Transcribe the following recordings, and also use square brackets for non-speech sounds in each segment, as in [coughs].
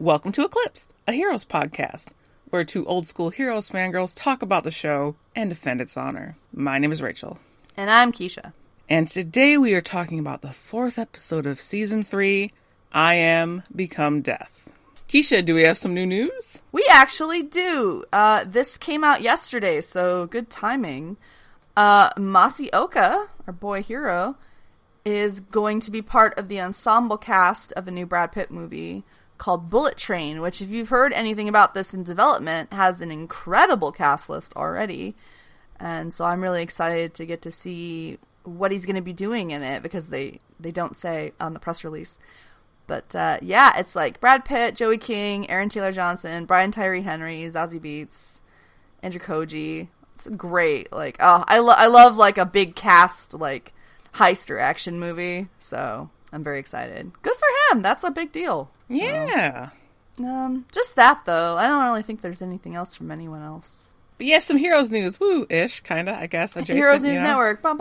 Welcome to Eclipse, a Heroes podcast, where two old school Heroes fangirls talk about the show and defend its honor. My name is Rachel. And I'm Keisha. And today we are talking about the fourth episode of season three I Am Become Death. Keisha, do we have some new news? We actually do. Uh, this came out yesterday, so good timing. Uh, Masi Oka, our boy Hiro, is going to be part of the ensemble cast of a new Brad Pitt movie called Bullet Train, which, if you've heard anything about this in development, has an incredible cast list already. And so I'm really excited to get to see what he's going to be doing in it because they, they don't say on the press release. But uh, yeah, it's like Brad Pitt, Joey King, Aaron Taylor Johnson, Brian Tyree Henry, Zazie Beetz, Andrew Koji. It's great. Like, oh, I, lo- I love like a big cast, like heister action movie. So I'm very excited. Good for him. That's a big deal. So, Yeah. Um, just that though. I don't really think there's anything else from anyone else. But yeah, some Heroes news. Woo ish, kind of, I guess. Adjacent, Heroes you News know? Network. Ba. [laughs]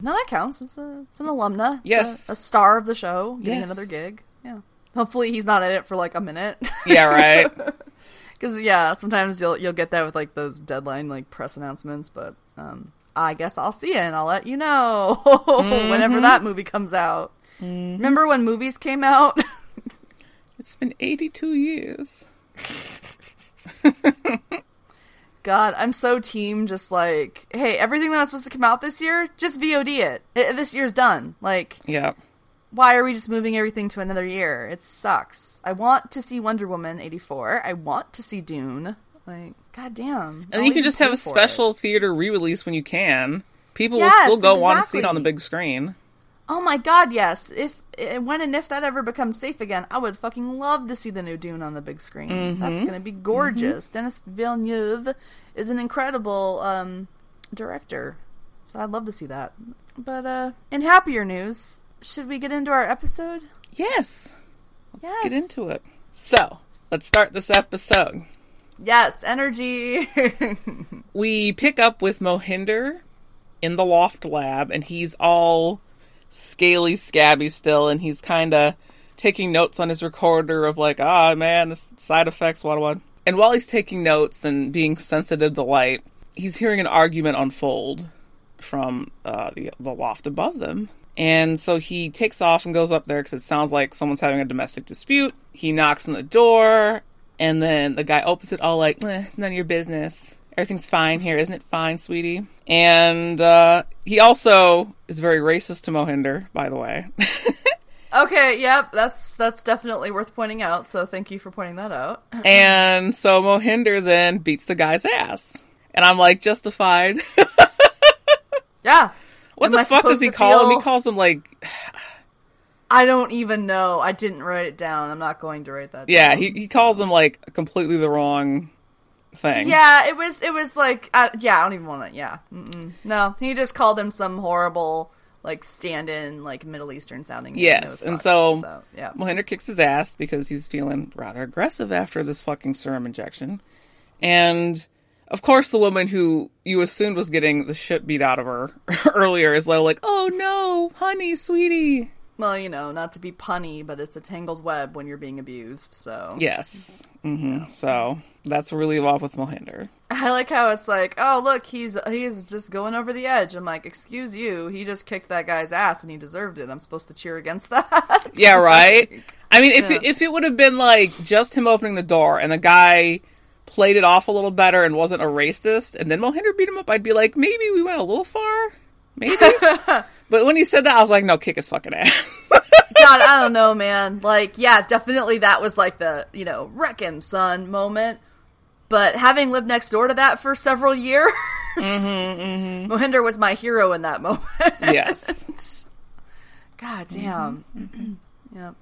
no, that counts. It's, a, it's an alumna. It's Yes. A, a star of the show getting Yes. another gig. Yeah. Hopefully he's not in it for like a minute. Yeah, right. [laughs] Because yeah, sometimes you'll you'll get that with like those deadline like press announcements. But um, I guess I'll see it and I'll let you know [laughs] whenever Mm-hmm. that movie comes out. Remember when movies came out? [laughs] It's been 82 years. God, I'm so team. Just like, hey, everything that was supposed to come out this year, just VOD it. it this year's done. Like, Yeah. why are we just moving everything to another year? It sucks. I want to see Wonder Woman 84. I want to see Dune. Like, goddamn. And you can just have a special theater re release when you can. People Yes, will still go want to see it on the big screen. Oh my god, yes. If eh, when and if that ever becomes safe again, I would fucking love to see the new Dune on the big screen. Mm-hmm. That's going to be gorgeous. Denis Villeneuve is an incredible um, director. So I'd love to see that. But uh in happier news, should we get into our episode? Yes. Let's yes. Get into it. So, let's start this episode. Yes, energy. [laughs] We pick up with Mohinder in the loft lab, and he's all scaly, scabby still, and he's kind of taking notes on his recorder of like, ah, man, side effects, what, what. And while he's taking notes and being sensitive to light, he's hearing an argument unfold from uh, the, the loft above them. And so he takes off and goes up there because it sounds like someone's having a domestic dispute. He knocks on the door, and then the guy opens it all like, eh, none of your business. Everything's fine here, isn't it fine, sweetie? And uh, he also is very racist to Mohinder, by the way. [laughs] okay, yep, that's that's definitely worth pointing out. So thank you for pointing that out. [laughs] and so Mohinder then beats the guy's ass. And I'm like, justified. [laughs] Yeah. what Am the I fuck does he call him? He calls him like, I don't even know. I didn't write it down. I'm not going to write that yeah, down. he, he calls him like completely the wrong thing. Yeah, it was. It was like, uh, yeah, I don't even want to. Yeah, Mm-mm. no, he just called him some horrible, like stand-in, like Middle Eastern sounding. Yes, and fucked. so- yeah, Mohinder kicks his ass because he's feeling rather aggressive after this fucking serum injection. And of course, the woman who you assumed was getting the shit beat out of her [laughs] earlier is like, oh no, honey, sweetie. Well, you know, not to be punny, but it's a tangled web when you're being abused. So Yes. hmm So that's really off with Mohinder. I like how it's like, oh look, he's he's just going over the edge. I'm like, excuse you, he just kicked that guy's ass and he deserved it. I'm supposed to cheer against [laughs] that. Yeah, right? I mean, if, Yeah. it, if it would have been like just him opening the door and the guy played it off a little better and wasn't a racist, and then Mohinder beat him up, I'd be like, maybe we went a little far. Maybe. [laughs] but when he said that, I was like, no, kick his fucking ass. [laughs] God, I don't know, man. Like, yeah, definitely that was like the, you know, wreck him, son moment. But having lived next door to that for several years, mm-hmm, mm-hmm. Mohinder was my hero in that moment. yes. [laughs] God damn. [clears throat] yep.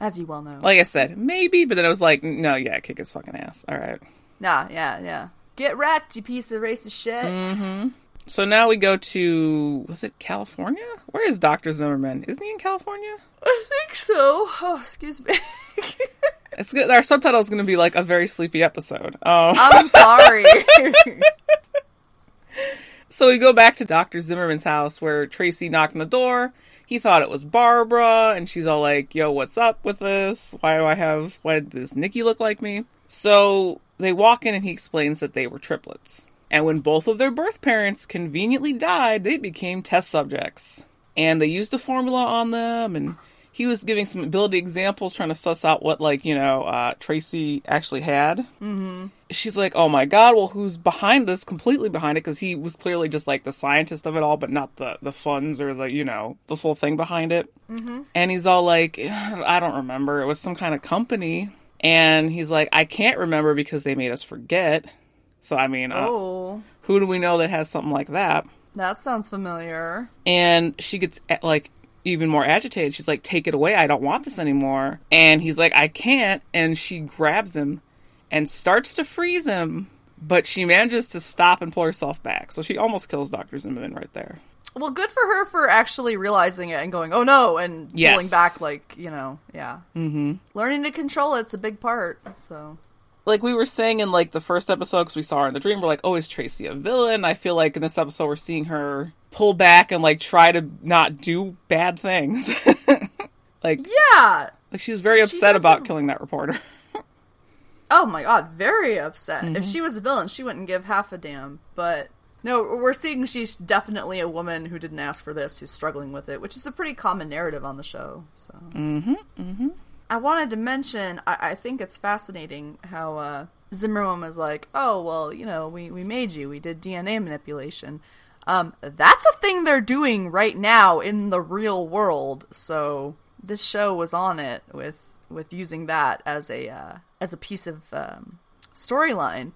As you well know. Like I said, maybe, but then I was like, no, yeah, kick his fucking ass. All right. nah, yeah, yeah. Get wrecked, you piece of racist shit. Mm-hmm. So now we go to, was it California? Where is Dr. Zimmerman? Isn't he in California? I think so. Oh, excuse me. [laughs] It's good. Our subtitle is going to be like a very sleepy episode. Um, I'm sorry. [laughs] So we go back to Dr. Zimmerman's house where Tracy knocked on the door. he thought it was Barbara, and she's all like, "Yo, what's up with this? Why do I have? Why did this Nikki look like me?" So they walk in, and he explains that they were triplets. And when both of their birth parents conveniently died, they became test subjects. And they used a formula on them, and he was giving some ability examples, trying to suss out what, like, you know, uh, Tracy actually had. Mm-hmm. She's like, oh my god, well, who's behind this? Completely behind it, because he was clearly just like the scientist of it all, but not the, the funds or the, you know, the full thing behind it. Mm-hmm. And he's all like, I don't remember. It was some kind of company. And he's like, I can't remember because they made us forget. So, I mean, uh, Oh, who do we know that has something like that? that sounds familiar. And she gets like even more agitated. She's like, "Take it away! I don't want this anymore." And he's like, "I can't." And she grabs him and starts to freeze him, but she manages to stop and pull herself back. So she almost kills Doctor Zimmerman right there. Well, good for her for actually realizing it and going, "Oh no," and Yes. pulling back. Like you know, yeah. Mm-hmm. Learning to control it's a big part. So Like we were saying in like the first episode, because we saw her in the dream, we're like, "Oh, is Tracy a villain?" I feel like in this episode, we're seeing her pull back and like try to not do bad things. [laughs] like, yeah. like she was very upset about killing that reporter. [laughs] Oh my god, very upset. Mm-hmm. If she was a villain, she wouldn't give half a damn. But no, we're seeing she's definitely a woman who didn't ask for this, who's struggling with it, which is a pretty common narrative on the show. So, mm-hmm, mm-hmm. I wanted to mention, I, I think it's fascinating how uh, Zimmerman was like, "Oh well, you know, we we made you, we did DNA manipulation." Um, that's a thing they're doing right now in the real world. So this show was on it with with using that as a uh, as a piece of um, storyline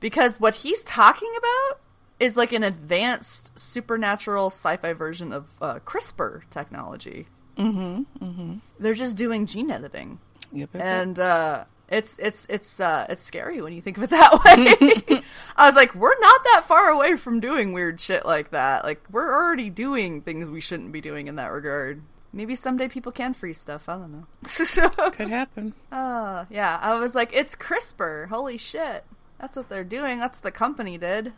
because what he's talking about is like an advanced supernatural sci-fi version of uh, CRISPR technology. Mm-hmm, mm-hmm. They're just doing gene editing, Yep, yep, and uh, it's it's it's uh, it's scary when you think of it [laughs] that way. [laughs] I was like, we're not that far away from doing weird shit like that. Like we're already doing things we shouldn't be doing in that regard. Maybe someday people can freeze stuff. I don't know. [laughs] Could happen. Uh, yeah, I was like, it's CRISPR. Holy shit. That's what they're doing. That's what the company did.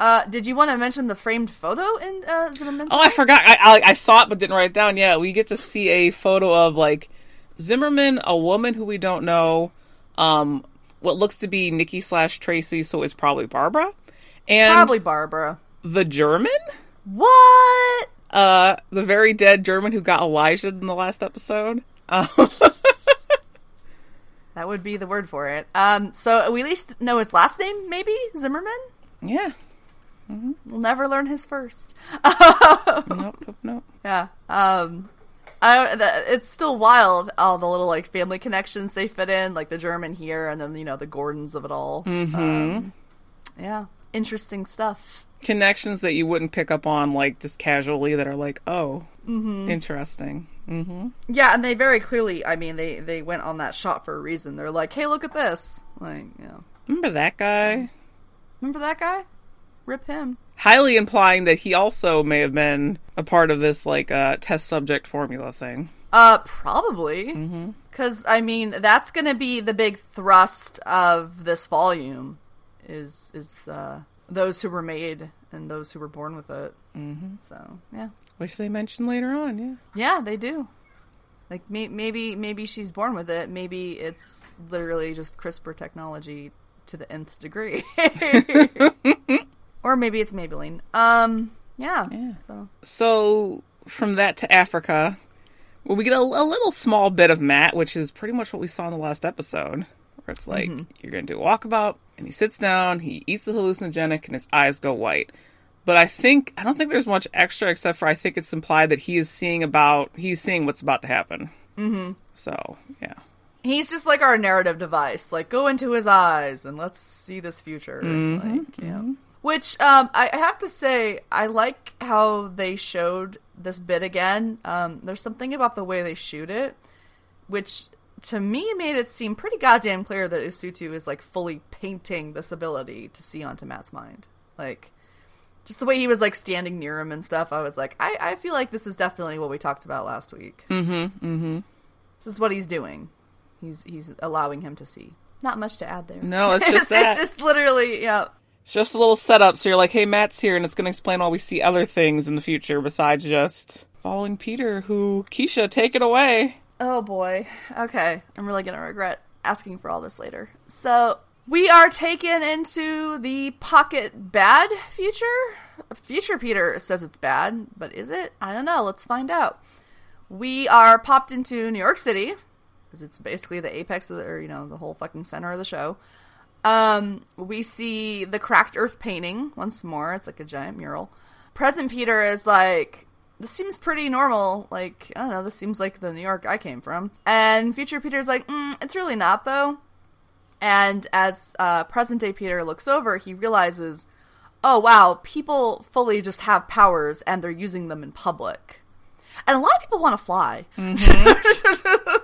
Uh, did you want to mention the framed photo in uh, Zimmerman's Oh, I forgot. I, I I saw it but didn't write it down. Yeah, we get to see a photo of like Zimmerman, a woman who we don't know, um, what looks to be Nikki slash Tracy, so it's probably Barbara, and Probably Barbara. the German, What? uh, the very dead German who got Elijah in the last episode. Um, [laughs] That would be the word for it. Um, so we at least know his last name, maybe? Zimmerman? yeah, We'll never learn his first. nope, nope, nope. Yeah. Um, I, th- it's still wild all the little like family connections they fit in, like the German here, and then you know the Gordons of it all. Um, yeah, interesting stuff. Connections that you wouldn't pick up on like just casually that are like, oh, interesting. Mm-hmm. Yeah, and they very clearly, I mean, they they went on that shot for a reason. They're like, hey, look at this. Like, know, Remember that guy? remember that guy? Rip him. highly implying that he also may have been a part of this like uh, test subject formula thing. Uh, probably. Because I mean, that's going to be the big thrust of this volume. Is is uh, those who were made and those who were born with it. Mm-hmm. So yeah, Which they mention later on, yeah. yeah, they do. Like may- maybe maybe she's born with it. Maybe it's literally just CRISPR technology to the nth degree. [laughs] [laughs] or maybe it's Maybelline. Um, yeah. Yeah. So So from that to Africa, well, we get a, a little small bit of Matt, which is pretty much what we saw in the last episode, where it's like you're going to do a walkabout, and he sits down, he eats the hallucinogenic, and his eyes go white. But I think I don't think there's much extra, except for I think it's implied that he is seeing about he's seeing what's about to happen. Mm-hmm. So yeah. he's just like our narrative device. Like, go into his eyes and let's see this future. Like, yeah. Which um, I have to say, I like how they showed this bit again. Um, there's something about the way they shoot it, which to me made it seem pretty goddamn clear that Usutu is like fully painting this ability to see onto Matt's mind. Like, just the way he was like standing near him and stuff. I was like, I, I feel like this is definitely what we talked about last week. Mm-hmm. Mm-hmm. This is what he's doing. He's he's allowing him to see. Not much to add there. No, it's [laughs] just that. it's just literally yeah. It's just a little setup, so you're like, hey, Matt's here, and it's going to explain why we see other things in the future besides just following Peter, who Keisha, take it away. Oh boy. Okay. I'm really going to regret asking for all this later. So, we are taken into the pocket bad future. Future Peter says it's bad, but is it? I don't know. Let's find out. We are popped into New York City, because it's basically the apex of the, or, you know, the whole fucking center of the show. Um, we see the cracked earth painting once more. It's like a giant mural. Present Peter is like, this seems pretty normal. Like, I don't know, this seems like the New York I came from. And future Peter's like, mm, it's really not though. And as uh, present day Peter looks over, he realizes, oh wow, people fully just have powers and they're using them in public. And a lot of people want to fly. Mm-hmm. [laughs]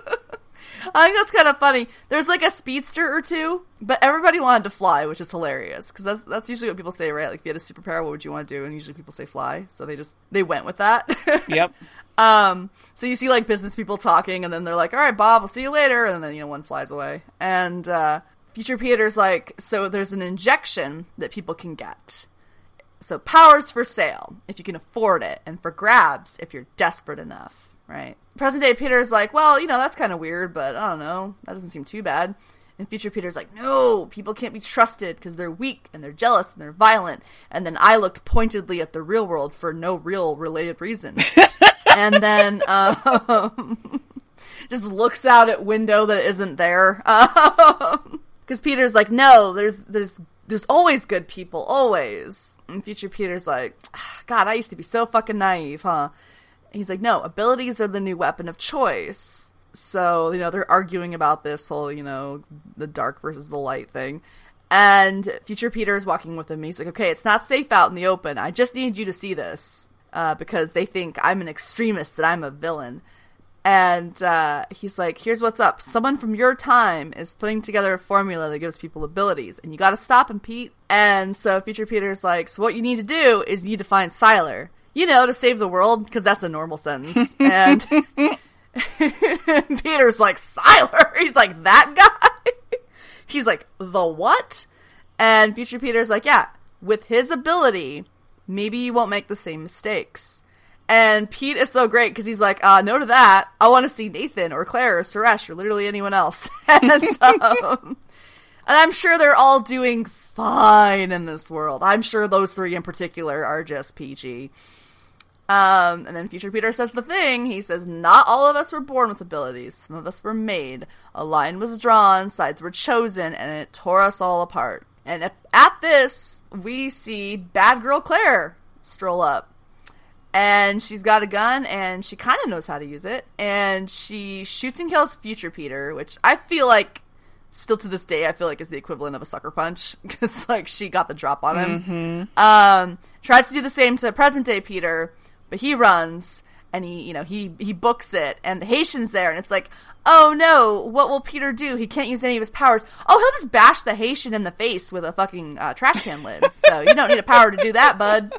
I think that's kind of funny. There's like a speedster or two, but everybody wanted to fly, which is hilarious because that's that's usually what people say, right? Like if you had a superpower, what would you want to do? And usually people say fly, so they just they went with that. [laughs] yep. Um. So you see like business people talking, and then they're like, "All right, Bob, we'll see you later," and then you know one flies away. And uh, Future Peter's like, "So there's an injection that people can get." So powers for sale if you can afford it, and for grabs if you're desperate enough right? Present day Peter's like, well, you know, that's kind of weird, but I don't know. That doesn't seem too bad. And future Peter's like, no, people can't be trusted because they're weak and they're jealous and they're violent. And then I looked pointedly at the real world for no real related reason. [laughs] and then um, [laughs] just looks out at window that isn't there. [laughs] Because Peter's like, no, there's there's there's always good people, always. And future Peter's like, ah, God, I used to be so fucking naive, huh? He's like, no, abilities are the new weapon of choice. So, you know, they're arguing about this whole, you know, the dark versus the light thing. And future Peter is walking with him. He's like, okay, it's not safe out in the open. I just need you to see this uh, because they think I'm an extremist, that I'm a villain. And uh, he's like, here's what's up. Someone from your time is putting together a formula that gives people abilities, and you got to stop him, Pete. And so Future Peter's like, so what you need to do is you need to find Sylar you know, to save the world, because that's a normal sentence. and [laughs] Peter's like, Sylar? [laughs] He's like, that guy? [laughs] He's like, the what? And future Peter's like, yeah, with his ability, maybe you won't make the same mistakes. And Pete is so great because he's like, uh, no to that. I want to see Nathan or Claire or Suresh or literally anyone else. and, um, and I'm sure they're all doing fine in this world. I'm sure those three in particular are just PG. Um, and then Future Peter says the thing. He says, Not all of us were born with abilities. Some of us were made. A line was drawn, sides were chosen, and it tore us all apart. And at this, we see Bad Girl Claire stroll up. And she's got a gun, and she kind of knows how to use it. And she shoots and kills Future Peter, which I feel like, still to this day, I feel like is the equivalent of a sucker punch. [laughs] Because, like, she got the drop on him. Mm-hmm. Um, tries to do the same to present day Peter but he runs and he, you know, he he books it, and the Haitian's there, and it's like, oh no, what will Peter do? He can't use any of his powers. Oh, he'll just bash the Haitian in the face with a fucking uh, trash can lid. [laughs] so you don't need a power to do that, bud.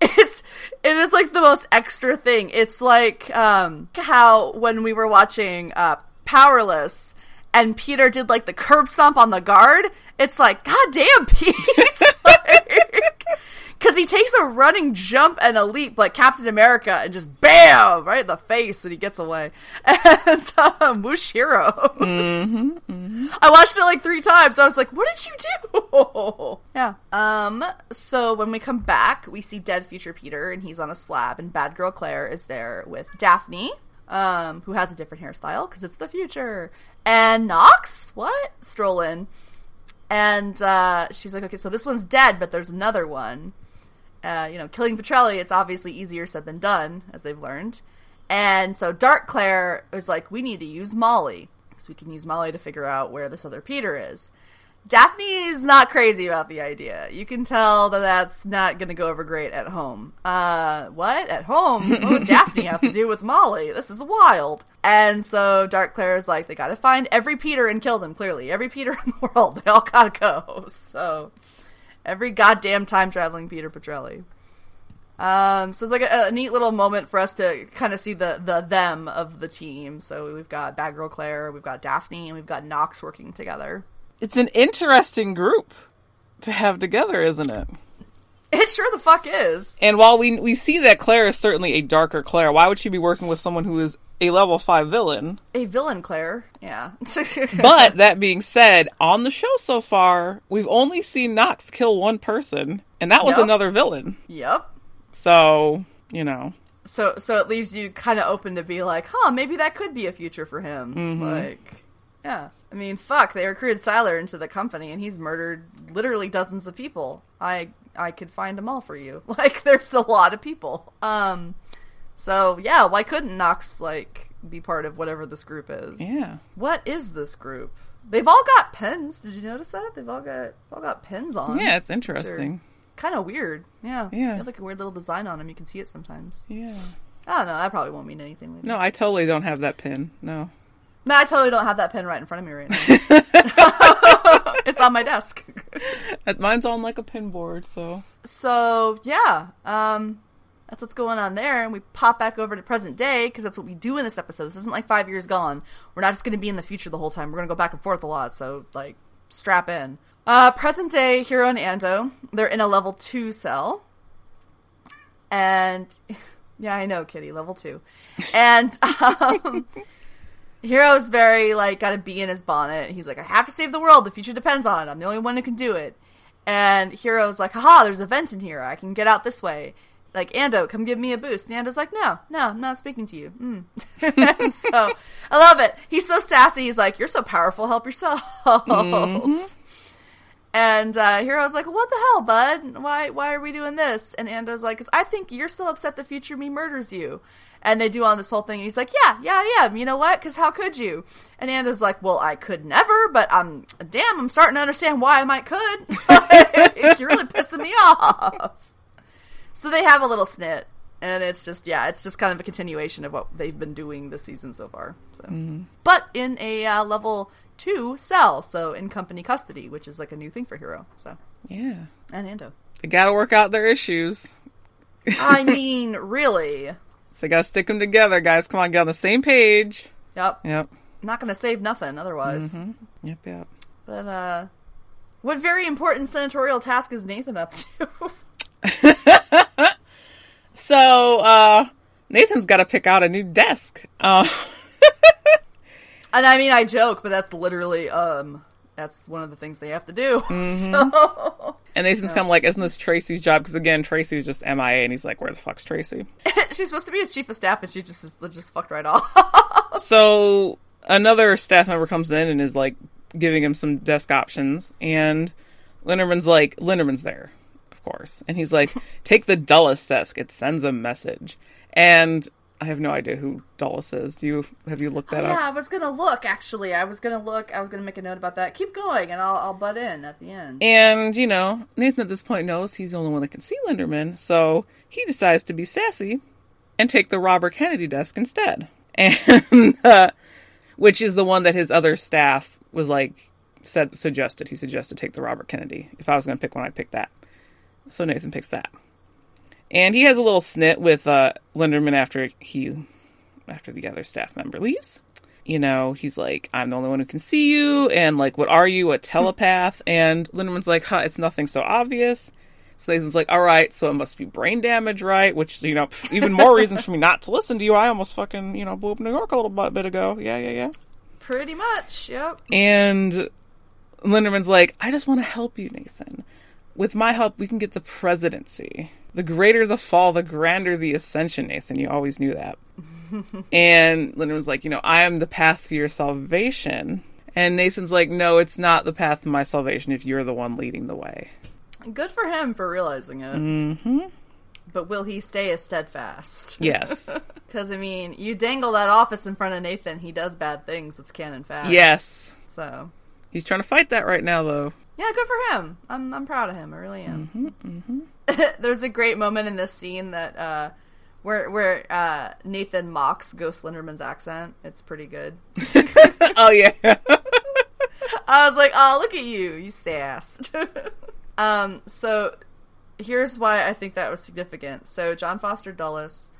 It's it is like the most extra thing. It's like um, how when we were watching uh, Powerless. And Peter did like the curb stomp on the guard. It's like, God damn, [laughs] Pete! [laughs] like, because he takes a running jump and a leap like Captain America and just bam right in the face and he gets away. [laughs] And uh, Mushiro. Mm-hmm, mm-hmm. I watched it like three times. I was like, "What did you do?" [laughs] yeah. Um. So when we come back, we see dead future Peter and he's on a slab, and Bad Girl Claire is there with Daphne, um, who has a different hairstyle because it's the future, and Knox. What? Stroll in. And uh, she's like, okay, so this one's dead, but there's another one uh, you know, killing Petrelli, it's obviously easier said than done, as they've learned. And so Dark Claire is like, we need to use Molly. because we can use Molly to figure out where this other Peter is. Daphne's not crazy about the idea. You can tell that that's not going to go over great at home. Uh, what? At home? What would Daphne have to do with Molly? This is wild. And so Dark Claire is like, they gotta find every Peter and kill them, clearly. Every Peter [laughs] in the world. They all gotta go. So Every goddamn time traveling Peter Petrelli. Um, so it's like a, a, neat little moment for us to kind of see the the them of the team. So we've got Bad Girl Claire, we've got Daphne, and we've got Knox working together. It's an interesting group to have together, isn't it? It sure the fuck is. And while we we see that Claire is certainly a darker Claire, why would she be working with someone who is a level five villain? A villain, Claire. Yeah. [laughs] But that being said, on the show so far, we've only seen Knox kill one person, and that was Yep. another villain. yep. So, you know. So so it leaves you kind of open to be like, huh, maybe that could be a future for him. Mm-hmm. Like, yeah. I mean, fuck, they recruited Sylar into the company, and he's murdered literally dozens of people. I I could find them all for you. [laughs] Like, there's a lot of people. Um, so yeah, why couldn't Knox like be part of whatever this group is? Yeah. What is this group? They've all got pens. Did you notice that? They've all got all got pens on. Yeah, it's interesting. Kind of weird. Yeah. Yeah. They have like a weird little design on them. You can see it sometimes. Yeah. I don't know. That probably won't mean anything. Later. No, I totally don't have that pin. No. No, I totally don't have that pen right in front of me right now. [laughs] it's on my desk. [laughs] Mine's on like a pin board, so. So yeah, um, that's what's going on there, and we pop back over to present day because that's what we do in this episode. This isn't like five years gone. We're not just going to be in the future the whole time. We're going to go back and forth a lot. So like, strap in. Uh, present day, Hiro and Ando, they're in a level two cell, and [laughs] yeah, I know, Kitty, level two, and [laughs] um. Hiro's very like got a bee in his bonnet. He's like, I have to save the world. The future depends on it. I'm the only one who can do it. And Hiro's like, haha, there's a vent in here. I can get out this way. Like, Ando, come give me a boost. And Ando's like, no, no, I'm not speaking to you. Mm. [laughs] so, I love it. He's so sassy. He's like, you're so powerful. Help yourself. And uh, Hiro's like, "What the hell, bud? Why why are we doing this?" And Ando's like, "Cause I think you're still upset the future me murders you." And they do on this whole thing. And he's like, "Yeah, yeah, am. You know what? Cause how could you?" And Ando's like, "Well, I could never, but I'm damn. I'm starting to understand why I might could. [laughs] Like, you're really pissing me off." So they have a little snit, and it's just yeah, it's just kind of a continuation of what they've been doing this season so far. So, but in a uh, level two cell, so in company custody, which is like a new thing for Hiro. So Yeah. and Ando. They gotta work out their issues. I [laughs] mean, really? So they gotta stick them together, guys. Come on, get on the same page. Yep. Yep. Not gonna save nothing otherwise. Yep, yep. But uh, what very important senatorial task is Nathan up to? [laughs] [laughs] So, uh, Nathan's gotta pick out a new desk. Uh, [laughs] and I mean, I joke, but that's literally um, that's one of the things they have to do. [laughs] So and Nathan's kind of like, isn't this Tracy's job? Because again, Tracy's just MIA, and he's like, where the fuck's Tracy? she's supposed to be his chief of staff, and she just is, just fucked right off. so another staff member comes in and is like giving him some desk options, and Linderman's like, Linderman's there, of course, and he's like, [laughs] take the Dulles desk. It sends a message, and I have no idea who Dulles is. Do you have you looked that yeah, up? Yeah, I was gonna look. Actually, I was gonna look. I was gonna make a note about that. Keep going, and I'll I'll butt in at the end. And, you know, Nathan at this point knows he's the only one that can see Linderman, so he decides to be sassy and take the Robert Kennedy desk instead. [laughs] And, uh, which is the one that his other staff was like, said, suggested. He suggested take the Robert Kennedy. If I was to pick one, I'd pick that. So Nathan picks that. And he has a little snit with, uh, Linderman after he, after the other staff member leaves you know, he's like, I'm the only one who can see you, and like, what are you, a telepath? And Linderman's like, huh, it's nothing so obvious. So Nathan's like, all right, so it must be brain damage, right? Which, you know, [laughs] even more reasons for me not to listen to you. I almost fucking, you know, blew up New York a little bit, bit ago. Yeah, yeah, yeah. Pretty much. Yep. And Linderman's like, I just want to help you, Nathan. With my help, we can get the presidency. The greater the fall, the grander the ascension, Nathan. You always knew that. [laughs] and Linderman's like, you know, I am the path to your salvation. And Nathan's like, no, it's not the path to my salvation if you're the one leading the way. Good for him for realizing it. Mm-hmm. But will he stay as steadfast? Yes. [laughs] Because I mean, you dangle that office in front of Nathan, he does bad things. It's canon fact. yes. So He's trying to fight that right now, though. Yeah, good for him. I'm I'm proud of him. I really am. [laughs] There's a great moment in this scene that uh, where where uh, Nathan mocks Ghost Linderman's accent. It's pretty good. [laughs] oh, yeah. [laughs] I was like, oh, look at you, you sass. um, so here's why I think that was significant. So John Foster Dulles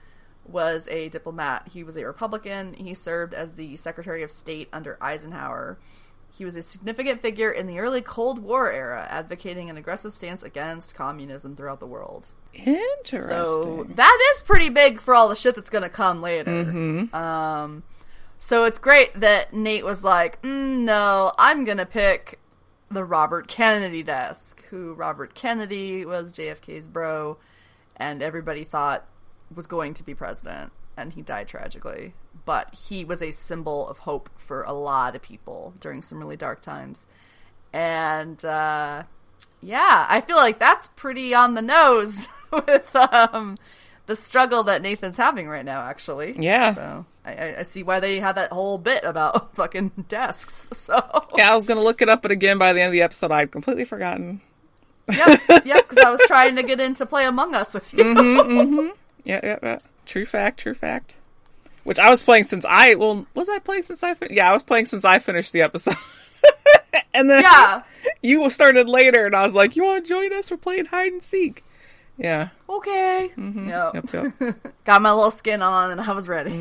was a diplomat. He was a Republican. He served as the Secretary of State under Eisenhower. He was a significant figure in the early Cold War era, advocating an aggressive stance against communism throughout the world. Interesting. So that is pretty big for all the shit that's going to come later. Mm-hmm. Um, so it's great that Nate was like, mm, "No, I'm going to pick the Robert Kennedy desk." Who Robert Kennedy was JFK's bro, and everybody thought was going to be president, and he died tragically. But he was a symbol of hope for a lot of people during some really dark times, and uh, yeah, I feel like that's pretty on the nose [laughs] with um, the struggle that Nathan's having right now. Actually, Yeah. So I- I, see why they had that whole bit about [laughs] fucking desks. [laughs] So yeah, I was gonna look it up, but again, by the end of the episode, I'd completely forgotten. yep, yep. Because I was trying to get into play Among Us with you. Mm-hmm. Yeah, yeah, yeah. True fact, true fact. Which I was playing since I well, was I playing since I fin- yeah, I was playing since I finished the episode. [laughs] and then Yeah. [laughs] you started later, and I was like, "You want to join us? We're playing hide and seek." Yeah. Okay. Yep. Mm-hmm. Yep. Yep. [laughs] Got my little skin on, and I was ready.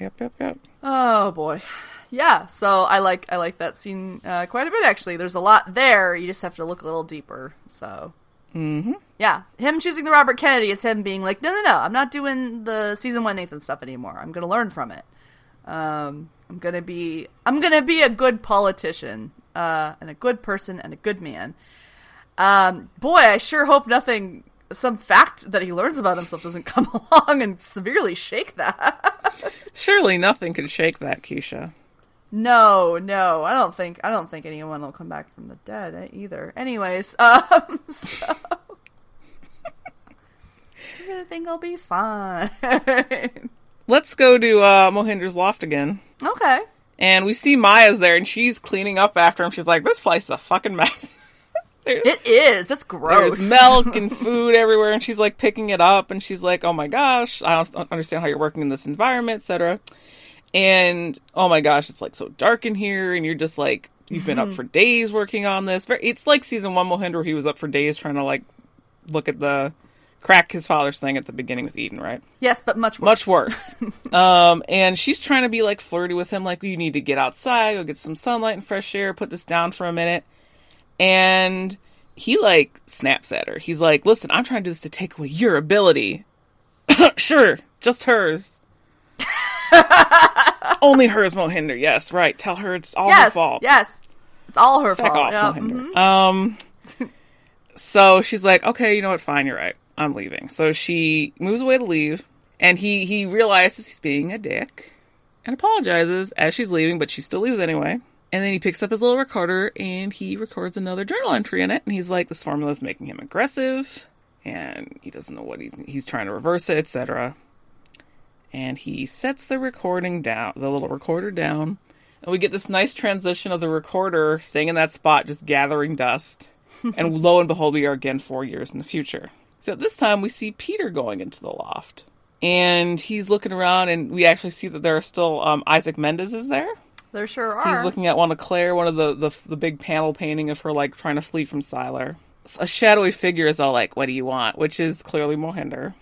yep. Yep. Yep. Oh boy. Yeah, so I like I like that scene uh, quite a bit actually. There's a lot there. You just have to look a little deeper. So Mm-hmm. Yeah, him choosing the Robert Kennedy is him being like, no, no, no, I'm not doing the season one Nathan stuff anymore. I'm gonna learn from it. Um, I'm gonna be I'm gonna be a good politician, uh, and a good person and a good man. Um, boy, I sure hope nothing, some fact that he learns about himself doesn't [laughs] come along and severely shake that. Surely nothing could shake that, Keisha. No, no, I don't think I don't think anyone will come back from the dead eh, either. Anyways, [laughs] um, so everything will be fine. [laughs] Let's go to uh, Mohinder's loft again. okay. And we see Maya's there, and she's cleaning up after him. She's like, "This place is a fucking mess." [laughs] It is. That's gross. There's milk and food everywhere, and she's like picking it up, and she's like, "Oh my gosh, I don't understand how you're working in this environment, etc." And oh my gosh, it's like so dark in here, and you're just like, you've been Mm-hmm. up for days working on this. It's like season one Mohinder, where he was up for days trying to like look at the crack his father's thing at the beginning with Eden, right? Yes, but much worse. Much worse. [laughs] um, and she's trying to be like flirty with him, like, you need to get outside, go get some sunlight and fresh air, put this down for a minute. And he like snaps at her. He's like, listen, I'm trying to do this to take away your ability. [coughs] sure, just hers. [laughs] Only hers, Mohinder. Yes, right. Tell her it's all her fault. yes. It's all her Back fault. off. Mohinder. mhm. Um, [laughs] so she's like, okay, you know what? Fine, you're right. I'm leaving. So she moves away to leave, and he he realizes he's being a dick and apologizes as she's leaving, but she still leaves anyway. And then he picks up his little recorder and he records another journal entry in it. And he's like, this formula is making him aggressive, and he doesn't know what he's he's trying to reverse it, etc. And he sets the recording down, the little recorder down, and we get this nice transition of the recorder staying in that spot, just gathering dust. [laughs] and lo and behold, we are again four years in the future. Except this time we see Peter going into the loft. And he's looking around, and we actually see that there are still um, Isaac Mendez is there. There sure are. He's looking at one of Claire, one of the, the the big panel painting of her like trying to flee from Sylar. A shadowy figure is all like, "What do you want?" Which is clearly Mohinder.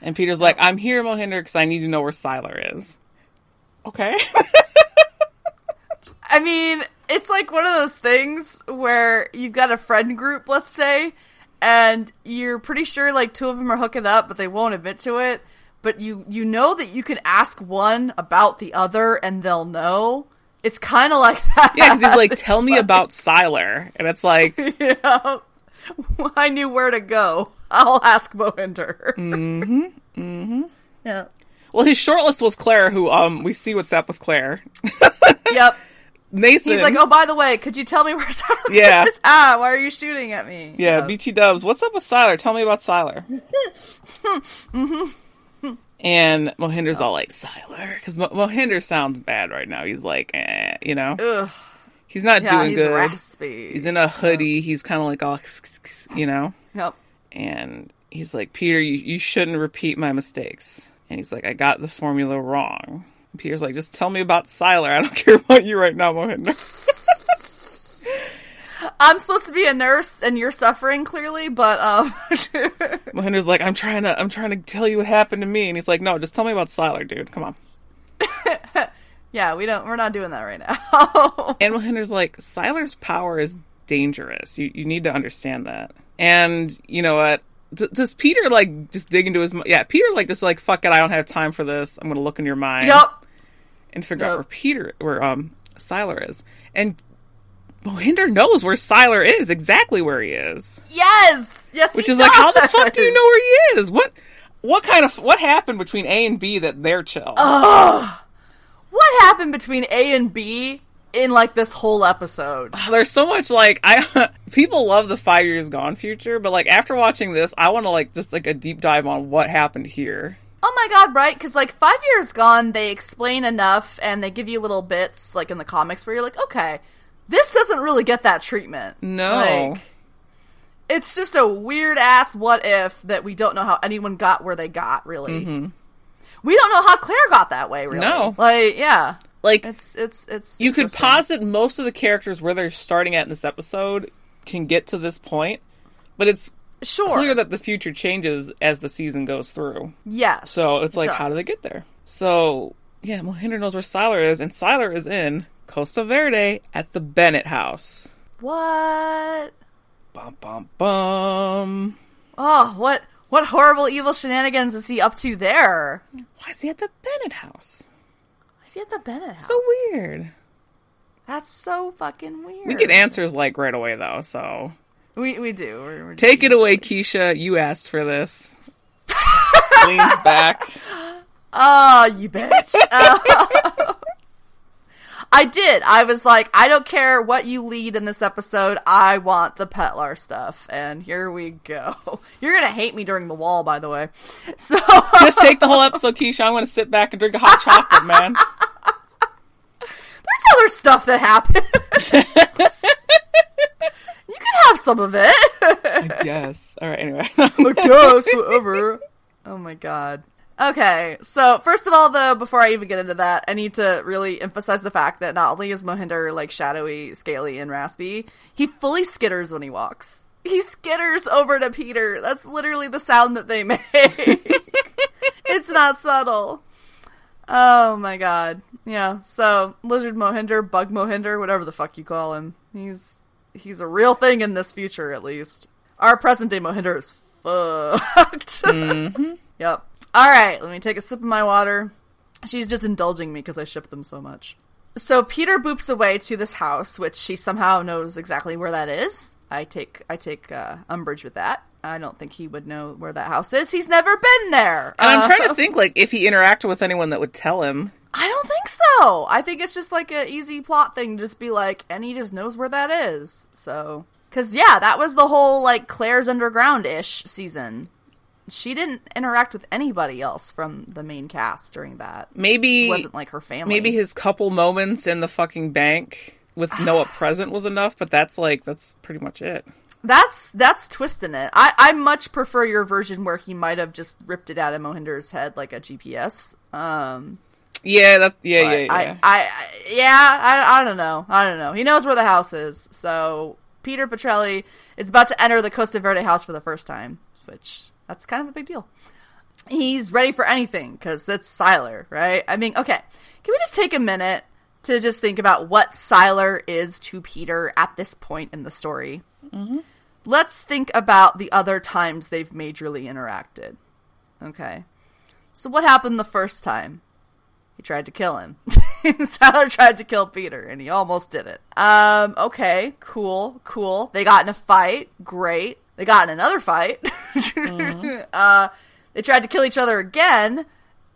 And Peter's like, "I'm here, Mohinder, because I need to know where Sylar is." Okay. [laughs] I mean, it's like one of those things where you've got a friend group, let's say, and you're pretty sure like two of them are hooking up, but they won't admit to it. But you you know that you can ask one about the other, and they'll know. It's kind of like that. yeah, because he's like, [laughs] It's "Tell me about Sylar," and it's like, [laughs] you [laughs] know, I knew where to go. I'll ask Mohinder. Mm-hmm. Mm-hmm. Yeah. well, his shortlist was Claire, who um we see what's up with Claire. Yep. Nathan, He's like, oh, by the way, could you tell me where [laughs] Sylar Yeah. is? Ah, why are you shooting at me? Yeah, BT Dubs, what's up with Sylar? Tell me about Sylar. [laughs] and Mohinder's all like, Sylar? Because Mo- Mohinder sounds bad right now. He's like, eh, you know? Ugh. He's not Yeah, doing he's good. raspy. He's in a hoodie. He's kind of like all, you know? Yep. And he's like, Peter, you, you shouldn't repeat my mistakes. And he's like, I got the formula wrong. And Peter's like, just tell me about Sylar. I don't [laughs] care about you right now, Mohinder. [laughs] I'm supposed to be a nurse, and you're suffering clearly, but um, [laughs] Mohinder's like, I'm trying to, I'm trying to tell you what happened to me. And he's like, no, just tell me about Sylar, dude. Come on. Yeah, we don't. We're not doing that right now. And Mohinder's like, Sylar's power is dangerous. You you need to understand that. And you know what? D- does Peter like just dig into his? Yeah, Peter like just like fuck it. I don't have time for this. I'm gonna look in your mind yup. and figure out where Peter, where um Sylar is. And Mohinder knows where Sylar is, exactly where he is. Yes. Yes. Which is like, how the fuck do you know where he is? What what kind of what happened between A and B that they're chill? What happened between A and B in like this whole episode? [sighs] There's so much like I [laughs] people love the five years gone future, but like after watching this, I want to like just like a deep dive on what happened here. Oh my god, right? Because like five years gone, they explain enough and they give you little bits like in the comics where you're like, okay, this doesn't really get that treatment. No. Like, it's just a weird ass what if that we don't know how anyone got where they got. Really, we don't know how Claire got that way. Really, Mm-hmm. No. like yeah, Like it's it's it's. you could posit most of the characters where they're starting at in this episode can get to this point, but it's sure, clear that the future changes as the season goes through. yes. So it's it like, how do they get there? So yeah, Mohinder knows where Sylar is, and Sylar is in Costa Verde at the Bennett house. what? Bum bum bum. Oh, what what horrible evil shenanigans is he up to there? Why is he at the Bennett house? Is he at the Bennett house? So weird. That's so fucking weird. We get answers like right away though, so We we do. We're, we're take it away, Keisha. You asked for this. [laughs] [laughs] Leans back. Oh, you bitch. Uh, [laughs] I did. I was like, I don't care what you lead in this episode. I want the Petlar stuff. And here we go. You're going to hate me during the wall, by the way. So, Just take the whole episode, Keisha. I'm going to sit back and drink a hot chocolate, man. There's other stuff that happens. [laughs] you can have some of it. yes. All right. Anyway. [laughs] I guess, whatever. Oh my god. Okay, so first of all, though, before I even get into that, I need to really emphasize the fact that not only is Mohinder like shadowy, scaly, and raspy, he fully skitters when he walks. He skitters over to Peter. That's literally the sound that they make. [laughs] it's not subtle. Oh my god. Yeah, so Lizard Mohinder, Bug Mohinder, whatever the fuck you call him. He's he's a real thing in this future at least. Our present day Mohinder is fucked. [laughs] Yep. All right, let me take a sip of my water. She's just indulging me because I ship them so much. So Peter boops away to this house, which she somehow knows exactly where that is. I take I take uh, umbrage with that. I don't think he would know where that house is. He's never been there. And I'm Uh, trying to think like if he interacted with anyone that would tell him. I don't think so. I think it's just like an easy plot thing to just be like, and he just knows where that is. So, because yeah, that was the whole like Claire's Underground ish season. She didn't interact with anybody else from the main cast during that. Maybe It wasn't like her family. maybe his couple moments in the fucking bank with Noah [sighs] present was enough, but that's like that's pretty much it. That's that's twisting it. I I much prefer your version where he might have just ripped it out of Mohinder's head like a GPS. Um, Yeah, that's yeah, yeah, yeah. I, I, I, yeah, I, I don't know. I don't know. He knows where the house is. So Peter Petrelli is about to enter the Costa Verde house for the first time, which that's kind of a big deal. He's ready for anything because it's Sylar, right? I mean, okay. Can we just take a minute to just think about what Sylar is to Peter at this point in the story? Let's think about the other times they've majorly interacted. Okay. So what happened the first time? He tried to kill him. [laughs] Sylar tried to kill Peter, and he almost did it. Um, okay, cool, cool. They got in a fight. Great. They got in another fight. [laughs] uh, they tried to kill each other again.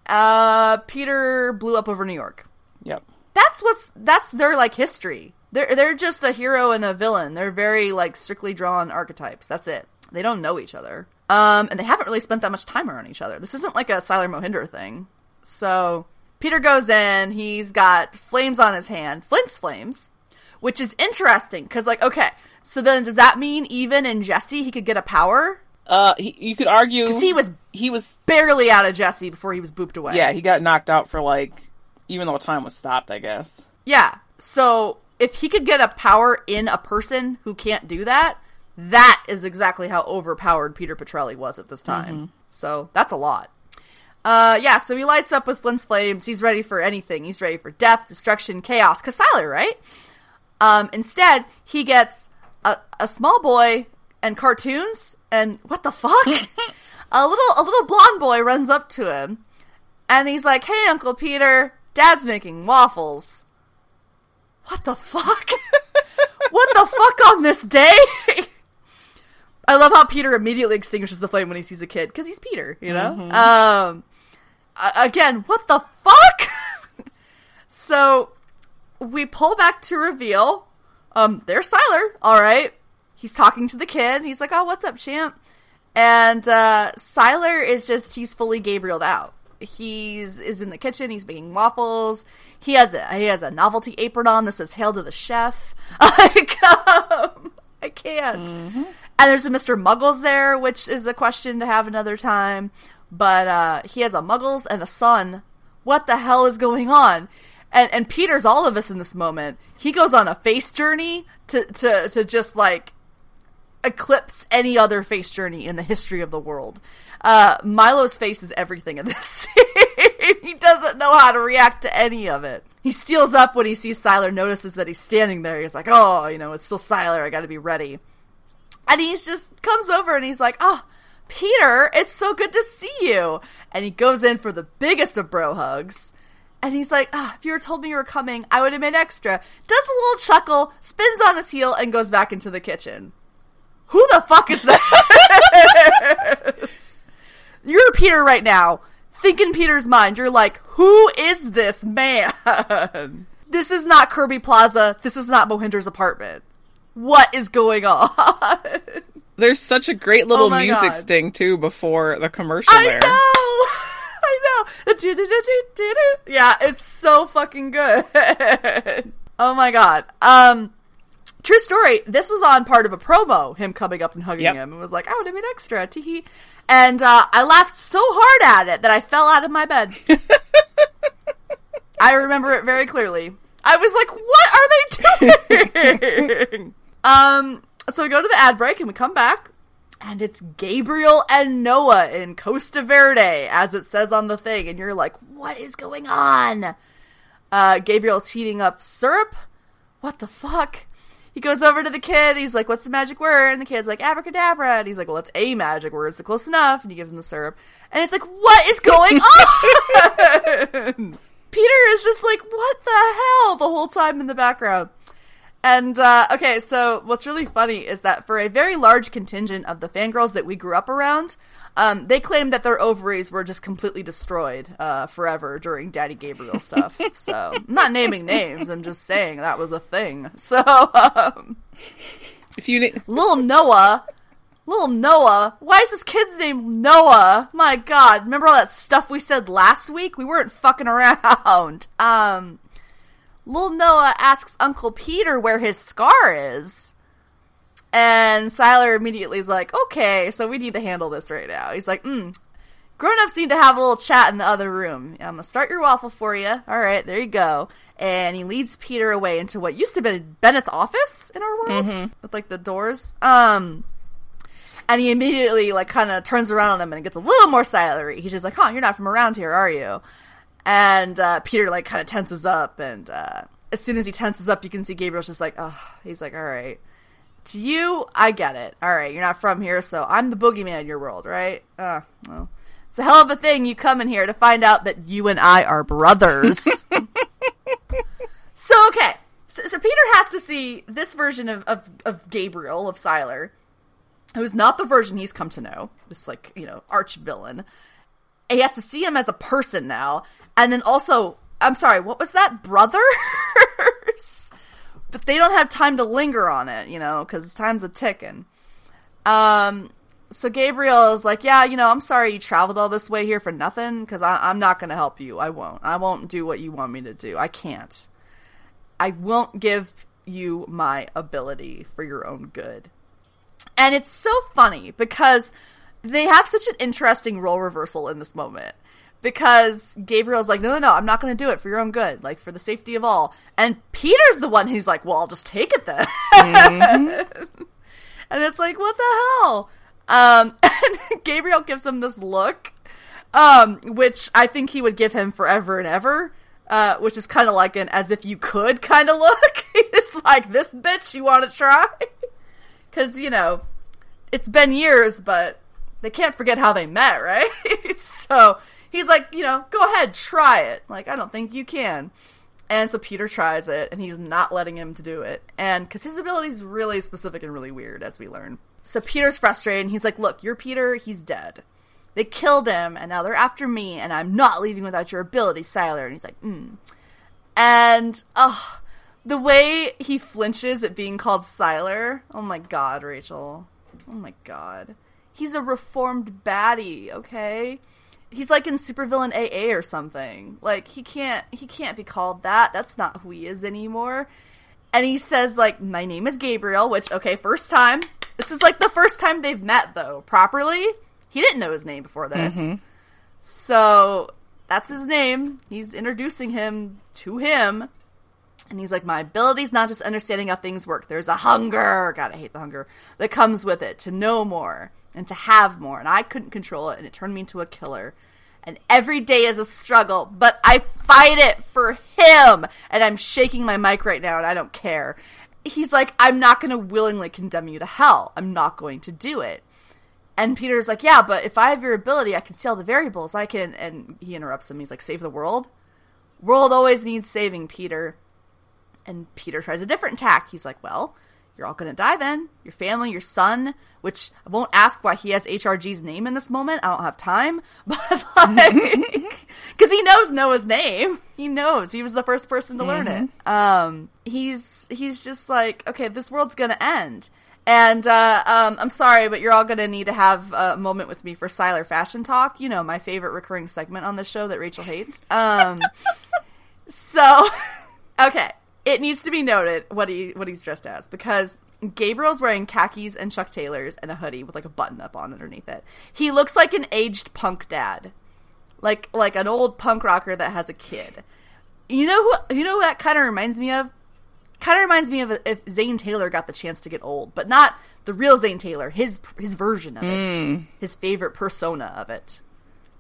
Uh, Peter blew up over New York. yep. That's what's that's their like history. They're they're just a hero and a villain. They're very like strictly drawn archetypes. That's it. They don't know each other. Um, and they haven't really spent that much time around each other. This isn't like a Sylar Mohinder thing. So Peter goes in. He's got flames on his hand, Flint's flames, which is interesting because like okay, so then does that mean even in Jesse he could get a power? Uh, he, you could argue Because he was he was barely out of Jesse before he was booped away. yeah he got knocked out for like even though time was stopped, I guess. Yeah. So if he could get a power in a person who can't do that, that is exactly how overpowered Peter Petrelli was at this time. So that's a lot. Uh, yeah, so he lights up with Flint's flames. He's ready for anything. He's ready for death, destruction, chaos. Sylar, right? Um, instead, he gets a, a small boy and cartoons, and what the fuck? [laughs] a little a little blonde boy runs up to him, and he's like, "Hey, Uncle Peter, Dad's making waffles." What the fuck? [laughs] what the fuck on this day? [laughs] I love how Peter immediately extinguishes the flame when he sees a kid because he's Peter, you know. Um, again, what the fuck? [laughs] so we pull back to reveal. Um, there's Sylar. All right, he's talking to the kid. He's like, "Oh, what's up, champ?" And uh, Sylar is just he's fully Gabrieled out. He's is in the kitchen. He's making waffles. He has a he has a novelty apron on that says "Hail to the chef." [laughs] Like, um, I can't. And there's a Mr. Muggles there, which is a question to have another time. But uh, he has a Muggles and a son. What the hell is going on? And and Peter's all of us in this moment. He goes on a face journey to to to just like eclipse any other face journey in the history of the world. Uh, Milo's face is everything in this [laughs] scene. he doesn't know how to react to any of it. He steals up when he sees Sylar, notices that he's standing there. He's like, oh, you know, it's still Sylar. I gotta be ready. And he's just comes over and he's like, oh, Peter, it's so good to see you. And he goes in for the biggest of bro hugs. And he's like, ah, if you were told me you were coming, I would have made extra. Does a little chuckle, spins on his heel, and goes back into the kitchen. Who the fuck is that? [laughs] You're Peter right now. Think in Peter's mind. You're like, who is this man? [laughs] this is not Kirby Plaza. This is not Mohinder's apartment. What is going on? [laughs] There's such a great little Oh music God. sting too before the commercial there. I there. know. [laughs] I know. Yeah, it's so fucking good. oh my god. Um true story. This was on part of a promo, him coming up and hugging Yep. him and was like, I would have been extra. Teehee. And uh, I laughed so hard at it that I fell out of my bed. [laughs] I remember it very clearly. I was like, what are they doing? [laughs] um, so we go to the ad break and we come back, and it's Gabriel and Noah in Costa Verde, as it says on the thing, and you're like, what is going on? Uh, Gabriel's heating up syrup. What the fuck? He goes over to the kid. He's like, "What's the magic word?" And the kid's like, "Abracadabra." And he's like, "Well, it's a magic word, so close enough." And he gives him the syrup. And it's like, "What is going [laughs] on?" Peter is just like, "What the hell?" the whole time in the background. And uh, okay, so what's really funny is that for a very large contingent of the fangirls that we grew up around, um, they claimed that their ovaries were just completely destroyed uh, forever during Daddy Gabriel stuff. [laughs] so I'm not naming names. I'm just saying that was a thing. [laughs] So um, If you need, little Noah, little Noah. Why is this kid's name Noah? My God! Remember all that stuff we said last week? We weren't fucking around. [laughs] Um, little Noah asks Uncle Peter where his scar is. And Sylar immediately is like, okay, so we need to handle this right now. He's like, mm, grown ups need to have a little chat in the other room. I'm gonna start your waffle for you. All right, there you go. And he leads Peter away into what used to be Bennett's office in our world with like the doors. Um, and he immediately like kind of turns around on him and gets a little more silery. He's just like, "Huh, you're not from around here, are you?" And uh, Peter like kind of tenses up, and uh, as soon as he tenses up, you can see Gabriel's just like, "Oh," he's like, "All right." To you, I get it. All right, you're not from here, so I'm the boogeyman in your world, right? Uh, well, it's a hell of a thing you come in here to find out that you and I are brothers. [laughs] so okay, so, so Peter has to see this version of, of, of Gabriel of Sylar, who's not the version he's come to know. This like you know arch villain. He has to see him as a person now, and then also, I'm sorry, what was that, brothers? But they don't have time to linger on it, you know, because time's a ticking. Um, so Gabriel is like, yeah, you know, I'm sorry you traveled all this way here for nothing, because I'm not going to help you. I won't. I won't do what you want me to do. I can't. I won't give you my ability for your own good. And it's so funny because they have such an interesting role reversal in this moment. Because Gabriel's like, no, no, no, I'm not going to do it for your own good, like for the safety of all. And Peter's the one who's like, well, I'll just take it then. [laughs] and it's like, what the hell? Um, [laughs] and Gabriel gives him this look um, which I think he would give him forever and ever. Uh, which is kind of like an as if you could kind of look. [laughs] it's like this bitch you want to try, because you know it's been years, but they can't forget how they met, right? so he's like, you know, go ahead, try it. Like I don't think you can. And so Peter tries it, and he's not letting him to do it. And because his ability is really specific and really weird, as we learn. So Peter's frustrated, and he's like, Look, you're Peter, he's dead. They killed him, and now they're after me, and I'm not leaving without your ability, Sylar. And he's like, mm. And, oh, the way he flinches at being called Sylar. Oh my god, Rachel. Oh my god. He's a reformed baddie, okay? He's like in supervillain AA or something. Like he can't he can't be called that. That's not who he is anymore. And he says like my name is Gabriel, which okay, first time. This is like the first time they've met though, properly. He didn't know his name before this. Mm-hmm. So that's his name. He's introducing him to him. And he's like, My ability's not just understanding how things work. There's a hunger, God, I hate the hunger, that comes with it to know more and to have more. And I couldn't control it, and it turned me into a killer. And every day is a struggle, but I fight it for him. And I'm shaking my mic right now, and I don't care. He's like, I'm not going to willingly condemn you to hell. I'm not going to do it. And Peter's like, Yeah, but if I have your ability, I can see all the variables. I can. And he interrupts him. He's like, Save the world? World always needs saving, Peter. And Peter tries a different tack. He's like, Well, you're all going to die then. Your family, your son, which I won't ask why he has HRG's name in this moment. I don't have time. [laughs] But, like, [laughs] because he knows Noah's name. He knows. He was the first person to learn it. Um, he's, he's just like, okay, this world's going to end. And uh, um, I'm sorry, but you're all going to need to have a moment with me for Sylar Fashion Talk. You know, my favorite recurring segment on the show that Rachel hates. Um, [laughs] so, okay, it needs to be noted what he what he's dressed as because Gabriel's wearing khakis and Chuck Taylors and a hoodie with like a button up on underneath it. He looks like an aged punk dad, like like an old punk rocker that has a kid. You know who? You know who that kind of reminds me of? Kind of reminds me of if Zane Taylor got the chance to get old, but not the real Zane Taylor. His his version of it, hmm. his favorite persona of it.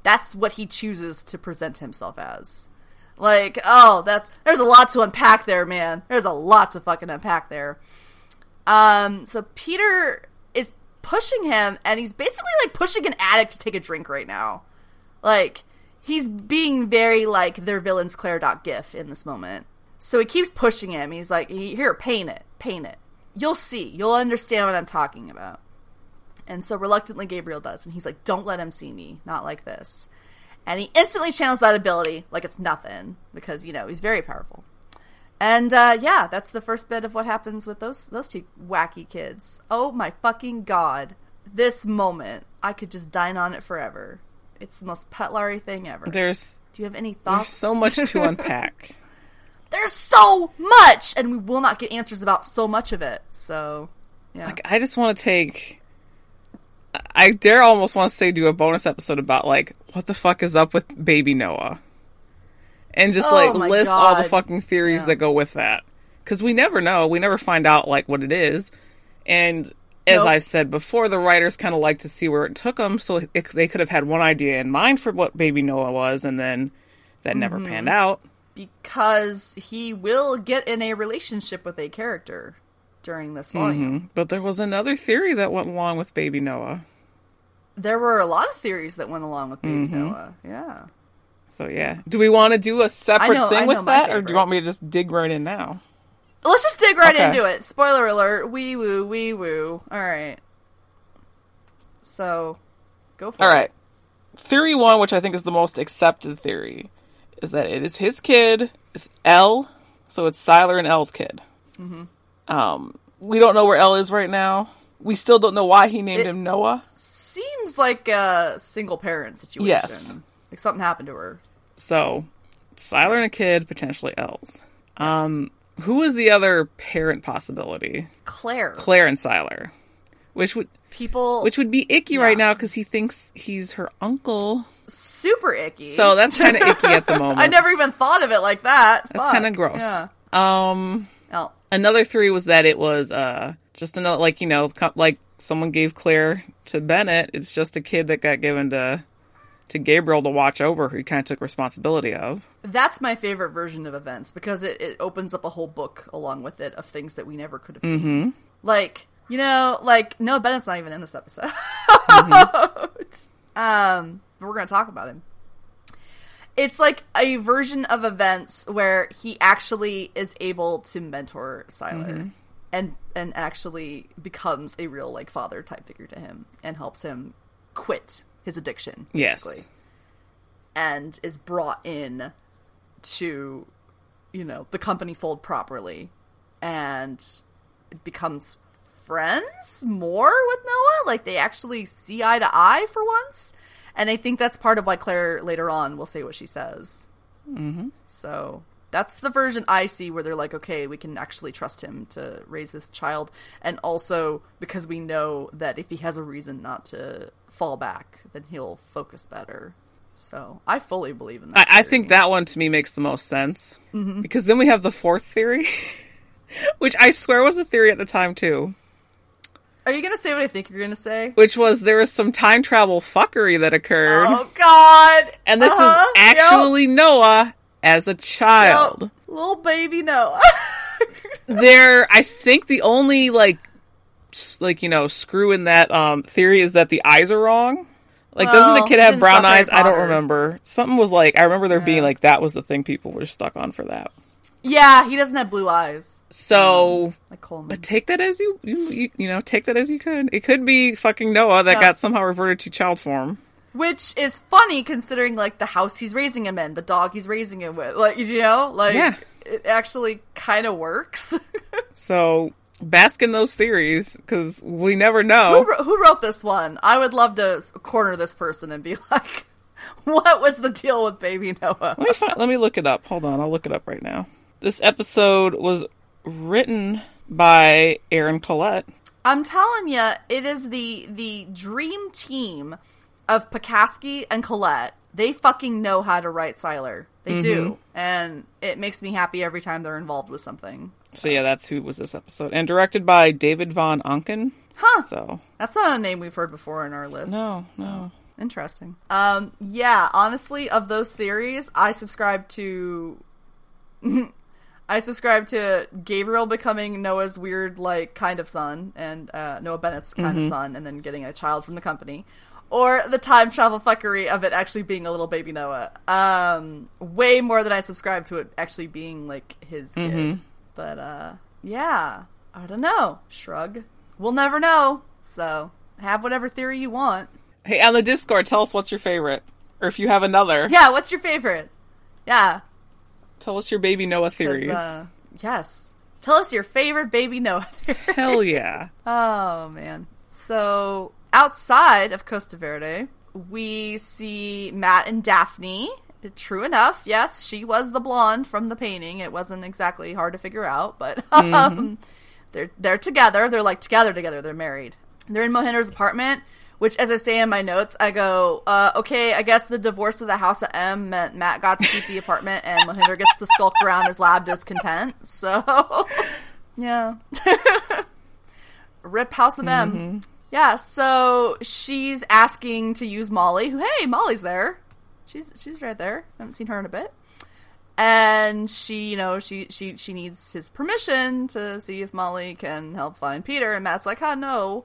That's what he chooses to present himself as. Like, oh, that's there's a lot to unpack there, man. There's a lot to fucking unpack there. Um, so Peter is pushing him, and he's basically like pushing an addict to take a drink right now. Like, he's being very like their villains Claire dot gif in this moment. So he keeps pushing him. He's like, here, paint it, paint it. You'll see. You'll understand what I'm talking about. And so reluctantly, Gabriel does. And he's like, don't let him see me. Not like this. And he instantly channels that ability like it's nothing because, you know, he's very powerful. And uh, yeah, that's the first bit of what happens with those those two wacky kids. Oh my fucking god. This moment, I could just dine on it forever. It's the most petlary thing ever. There's Do you have any there's thoughts? so much to [laughs] unpack. There's so much, and we will not get answers about so much of it. So, yeah. Like I just want to take. I dare almost want to say do a bonus episode about like what the fuck is up with Baby Noah, and just Oh like list all the fucking theories Yeah. that go with that. Because we never know, we never find out like what it is, and as Nope. I've said before, the writers kind of like to see where it took them, so it, they could have had one idea in mind for what Baby Noah was, and then that never Mm-hmm. panned out. because he will get in a relationship with a character during this volume. Mhm. But there was another theory that went along with Baby Noah. There were a lot of theories that went along with Baby Mm-hmm. Noah. Yeah. So yeah, do we want to do a separate know- thing with that, or do you want me to just dig right in now? Let's just dig right Okay. into it. Spoiler alert. Wee woo, wee woo. All right. So, go for All it. All right. Theory one, which I think is the most accepted theory, is that it is his kid, it's Elle, so it's Sylar and Elle's kid. Mm-hmm. Um, we don't know where Elle is right now. We still don't know why he named It- him Noah. Seems like a single parent situation. Yes. Like something happened to her. So, Sylar and a kid, potentially Elle's. Um, who is the other parent possibility? Claire. Claire and Sylar, which would People which would be icky Yeah. right now because he thinks he's her uncle. super icky. So that's kind of icky at the [laughs] moment. I never even thought of it like that. That's kind of gross. Yeah. Um, another theory was that it was uh just another like you know like someone gave Claire to Bennett. It's just a kid that got given to to Gabriel to watch over, who kind of took responsibility of. That's my favorite version of events because it, it opens up a whole book along with it of things that we never could have seen. Mm-hmm. Like, you know, like no, Bennett's not even in this episode. [laughs] um, but we're gonna talk about him. It's like a version of events where he actually is able to mentor Sylar mm-hmm. and and actually becomes a real like father type figure to him and helps him quit his addiction. Basically Yes. and is brought in to you know the company fold properly and becomes friends more with noah like they actually see eye to eye for once and i think that's part of why claire later on will say what she says. Mm-hmm. so that's the version i see where they're like okay we can actually trust him to raise this child. And also because we know that if he has a reason not to fall back then he'll focus better. So I fully believe in that. I, I think that one to me makes the most sense. Because then we have the fourth theory, [laughs] which I swear was a theory at the time too, Are you gonna say what I think you're gonna say? which was there was some time travel fuckery that occurred, Oh God! and this Uh-huh. is actually Noah as a child. Yep. little baby Noah. [laughs] There, I think the only like, like you know, screw in that um theory is that the eyes are wrong. Like, doesn't the kid have brown eyes? I don't remember. Something was like I remember there being like that was the thing people were stuck on for that. Yeah, he doesn't have blue eyes So um, like Coleman. But take that as you, you, you, know, take that as you could. It could be fucking Noah that Yeah. got somehow reverted to child form. Which is funny considering like the house he's raising him in, the dog he's raising him with. Like you know, like Yeah. it actually kind of works. [laughs] So bask in those theories because we never know. wr- who wrote this one? I would love to corner this person and be [laughs] like, "What was the deal with baby Noah?" Let me find, let me look it up. Hold on, I'll look it up right now. This episode was written by Aron Coleite. I'm telling you, it is the the dream team of Pokaski and Coleite. They fucking know how to write Sylar. They do, and it makes me happy every time they're involved with something. So yeah, that's who was this episode, and directed by David Von Ancken. Huh? So That's not a name we've heard before in our list. no, no. Interesting. Um, yeah, honestly, of those theories, I subscribe to. [laughs] I subscribe to Gabriel becoming Noah's weird, like, kind of son, and uh, Noah Bennett's kind of son, and then getting a child from the company. Or the time travel fuckery of it actually being a little baby Noah. Um, way more than I subscribe to it actually being, like, his kid. But, uh, yeah. I don't know. Shrug. We'll never know. So, have whatever theory you want. Hey, on the Discord, tell us what's your favorite, or if you have another, Yeah, what's your favorite? Yeah. Tell us your baby Noah theories. Uh, yes. Tell us your favorite baby Noah [laughs] theory. Hell yeah. oh, man. So, outside of Costa Verde, we see Matt and Daphne. True enough, yes, she was the blonde from the painting. It wasn't exactly hard to figure out, but [laughs] um, they're they're together. They're like together, together. They're married. They're in Mohinder's apartment, which, as I say in my notes, I go, uh, okay, I guess the divorce of the House of M meant Matt got to keep the apartment and Mohinder gets to skulk around his lab discontent. So, [laughs] yeah. [laughs] Rip House of M. Yeah, so she's asking to use Molly, who, hey, Molly's there. She's she's right there. I Haven't seen her in a bit. And she, you know, she she she needs his permission to see if Molly can help find Peter. And Matt's like, "Ah, no.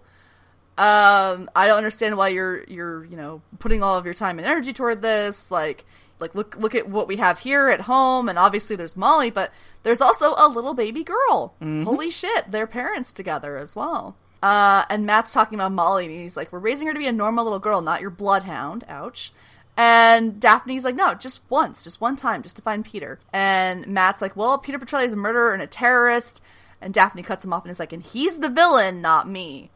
Um, I don't understand why you're you're you know putting all of your time and energy toward this. Like, like look look at what we have here at home, and obviously there's Molly, but there's also a little baby girl. Holy shit, they're parents together as well. Uh, and Matt's talking about Molly, and he's like, "We're raising her to be a normal little girl, not your bloodhound." Ouch. And Daphne's like, no, just once, just one time, just to find Peter. And Matt's like, well, Peter Petrelli is a murderer and a terrorist. And Daphne cuts him off and is like, and he's the villain, not me.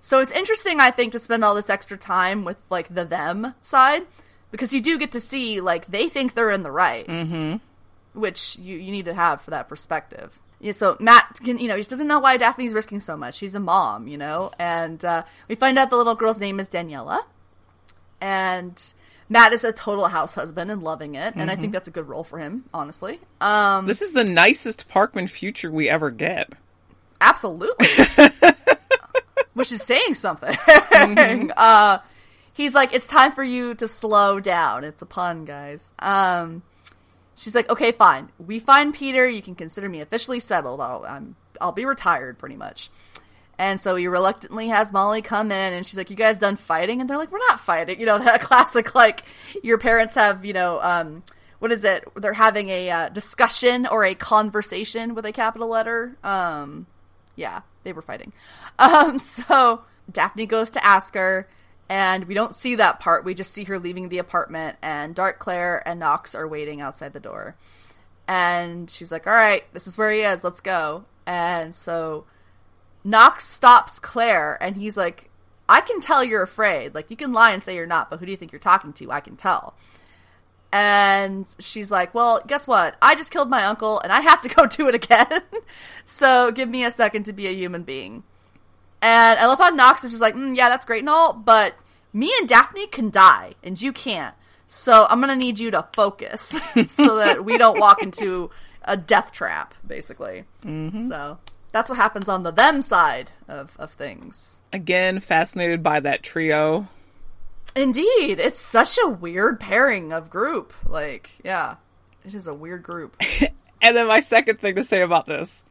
So it's interesting, I think, to spend all this extra time with like the them side because you do get to see like they think they're in the right, mm-hmm. which you you need to have for that perspective. Yeah, so Matt, can, you know, he just doesn't know why Daphne's risking so much. She's a mom, you know, and uh, we find out the little girl's name is Daniela, and Matt is a total house husband and loving it, and I think that's a good role for him, honestly. Um, This is the nicest Parkman future we ever get. Absolutely. [laughs] Which is saying something. [laughs] uh, he's like, it's time for you to slow down. It's a pun, guys. Um, she's like, okay, fine. We find Peter. You can consider me officially settled. I'll, I'm, I'll be retired pretty much. And so he reluctantly has Molly come in and she's like, You guys done fighting? And they're like, We're not fighting. You know, [laughs] that classic, like, your parents have, you know, um, what is it? They're having a uh, discussion or a conversation with a capital letter. Um, yeah, they were fighting. [laughs] Um, so Daphne goes to ask her, and we don't see that part. We just see her leaving the apartment, and Dark Claire and Knox are waiting outside the door. And she's like, All right, this is where he is. Let's go. And so Knox stops Claire, and he's like, I can tell you're afraid. Like, you can lie and say you're not, but who do you think you're talking to? I can tell. And she's like, Well, guess what? I just killed my uncle and I have to go [laughs] do it again. [laughs] so give me a second to be a human being. And I love how Knox is just like, mm, Yeah, that's great and all, but me and Daphne can die and you can't. So I'm going to need you to focus [laughs] so that we don't walk into a death trap, basically. Mm-hmm. So that's what happens on the them side of, of things. Again, fascinated by that trio. Indeed, it's such a weird pairing of group. Like, yeah, it is a weird group. [laughs] and then my second thing to say about this,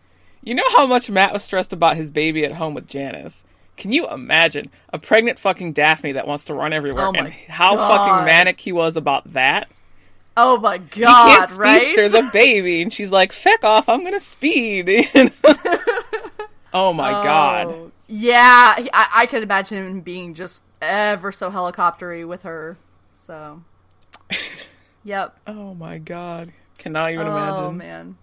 you know how much Matt was stressed about his baby at home with Janice. Can you imagine a pregnant fucking Daphne that wants to run everywhere Oh and how God. fucking manic he was about that? Oh my god, He god, can't right? speedster the [laughs] baby, and she's like, "Feck off! I'm gonna speed." [laughs] oh my god! Oh, Yeah, I, I could imagine him being just ever so helicoptery with her. So, [laughs] yep. Oh my god! Cannot even Oh imagine. man,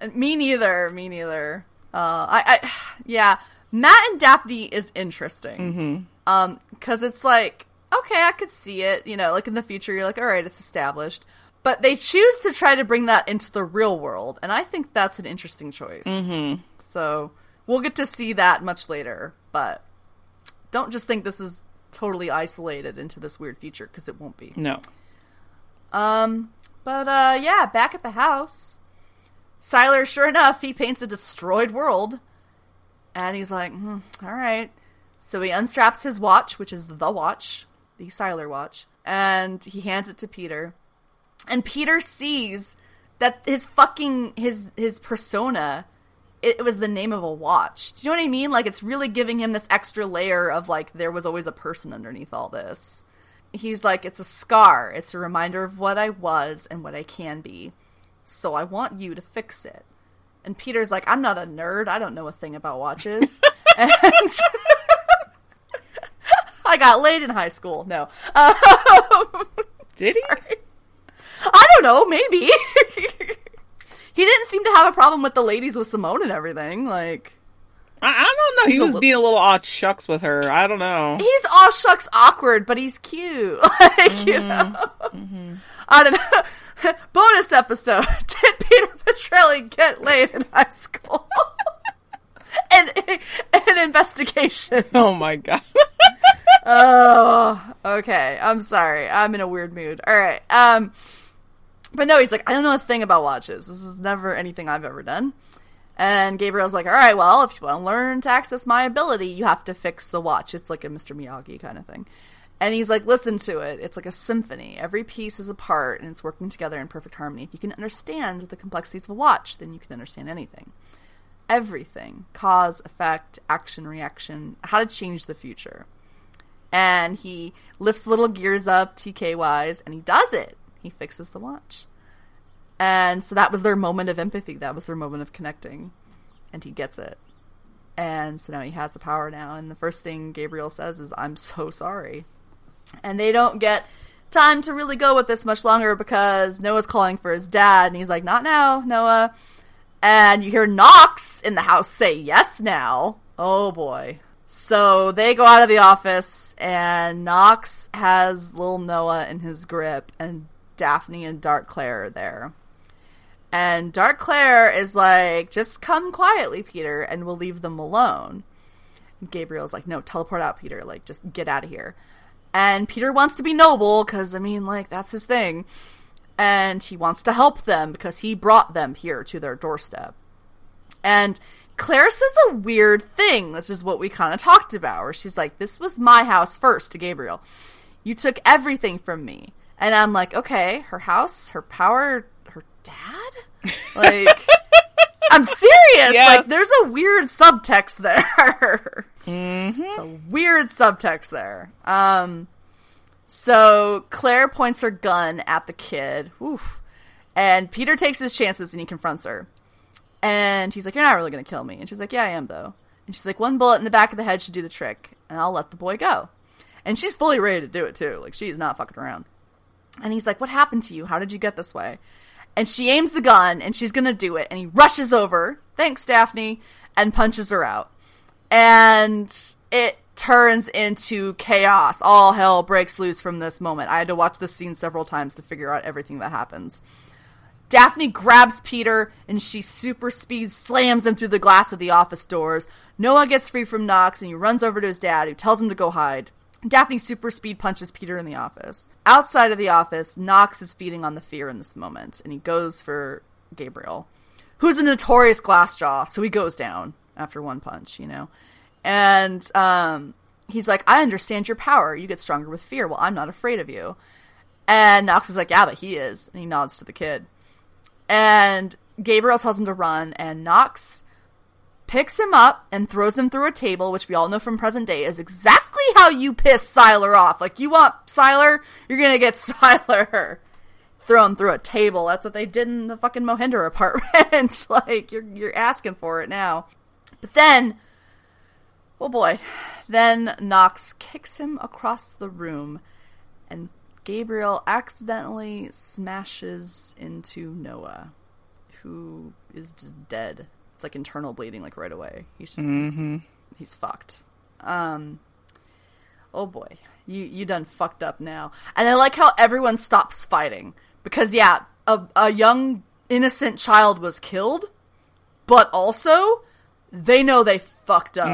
And me neither. Me neither. Uh, I, I, yeah. Matt and Daphne is interesting. Mm-hmm. Um, because it's like, okay, I could see it. You know, like in the future, you're like, all right, it's established. But they choose to try to bring that into the real world, and I think that's an interesting choice. Mm-hmm. So we'll get to see that much later. But don't just think this is totally isolated into this weird future because it won't be. No. Um, but uh, yeah, back at the house, Sylar, sure enough, he paints a destroyed world, and he's like, hmm, "All right." So he unstraps his watch, which is the watch, the Sylar watch, and he hands it to Peter. And Peter sees that his fucking his his persona it was the name of a watch. Do you know what I mean? Like it's really giving him this extra layer of like there was always a person underneath all this. He's like it's a scar. It's a reminder of what I was and what I can be. So I want you to fix it. And Peter's like I'm not a nerd. I don't know a thing about watches. [laughs] and [laughs] I got laid in high school. No. Um, Did he? [laughs] sorry. I don't know, maybe. He didn't seem to have a problem with the ladies with Simone and everything. Like, I, I don't know. He was being a little odd shucks with her. I don't know. he's all shucks awkward, but he's cute. [laughs] like, you know. I don't know. [laughs] Bonus episode: [laughs] Did Peter Petrelli get laid in high school? an, an investigation. Oh my god. Oh, okay. I'm sorry. I'm in a weird mood. All right. Um, but no, he's like, I don't know a thing about watches. This is never anything I've ever done. And Gabriel's like, all right, well, if you want to learn to access my ability, you have to fix the watch. It's like a Mr. Miyagi kind of thing. And he's like, listen to it. It's like a symphony. Every piece is a part and it's working together in perfect harmony. If you can understand the complexities of a watch, then you can understand anything. Everything cause, effect, action, reaction, how to change the future and he lifts little gears up TK wise and he does it. He fixes the watch. And so that was their moment of empathy. That was their moment of connecting. And he gets it. And so now he has the power now. And the first thing Gabriel says is, I'm so sorry. And they don't get time to really go with this much longer because Noah's calling for his dad. And he's like, Not now, Noah. And you hear Knox in the house say, Yes, now. Oh boy. So they go out of the office, and Knox has little Noah in his grip, and Daphne and Dark Claire are there. And Dark Claire is like, just come quietly, Peter, and we'll leave them alone. And Gabriel's like, no, teleport out, Peter. Like, just get out of here. And Peter wants to be noble, because, I mean, like, that's his thing. And he wants to help them, because he brought them here to their doorstep. And Claire says a weird thing, which is what we kind of talked about, where she's like, This was my house first to Gabriel. You took everything from me. And I'm like, okay, her house, her power, her dad? Like, [laughs] I'm serious. Yes. Like, there's a weird subtext there. mm-hmm. It's a weird subtext there. Um, so Claire points her gun at the kid. Oof. And Peter takes his chances and he confronts her. And he's like, You're not really going to kill me. And she's like, Yeah, I am, though. And she's like, One bullet in the back of the head should do the trick, and I'll let the boy go. And she's fully ready to do it, too. Like, she's not fucking around. And he's like, What happened to you? How did you get this way? And she aims the gun and she's going to do it. And he rushes over, thanks, Daphne, and punches her out. And it turns into chaos. All hell breaks loose from this moment. I had to watch this scene several times to figure out everything that happens. Daphne grabs Peter and she super speed slams him through the glass of the office doors. Noah gets free from Knox and he runs over to his dad, who tells him to go hide. Daphne super speed punches Peter in the office. Outside of the office, Knox is feeding on the fear in this moment, and he goes for Gabriel, who's a notorious glass jaw, so he goes down after one punch, you know. And um, he's like, I understand your power. You get stronger with fear. Well, I'm not afraid of you. And Knox is like, Yeah, but he is. And he nods to the kid. And Gabriel tells him to run, and Knox picks him up and throws him through a table, which we all know from present day is exactly how you piss Sylar off. Like, you want Sylar, you're gonna get [laughs] Sylar. Throw him through a table. That's what they did in the fucking Mohinder apartment. [laughs] like, you're, you're asking for it now. But then, oh boy, then Knox kicks him across the room, and Gabriel accidentally smashes into Noah, who is just dead. It's like internal bleeding, like right away. He's just he's, he's fucked. Um, oh boy, you you done fucked up now. And I like how everyone stops fighting because yeah, a a young innocent child was killed, but also they know they fucked up.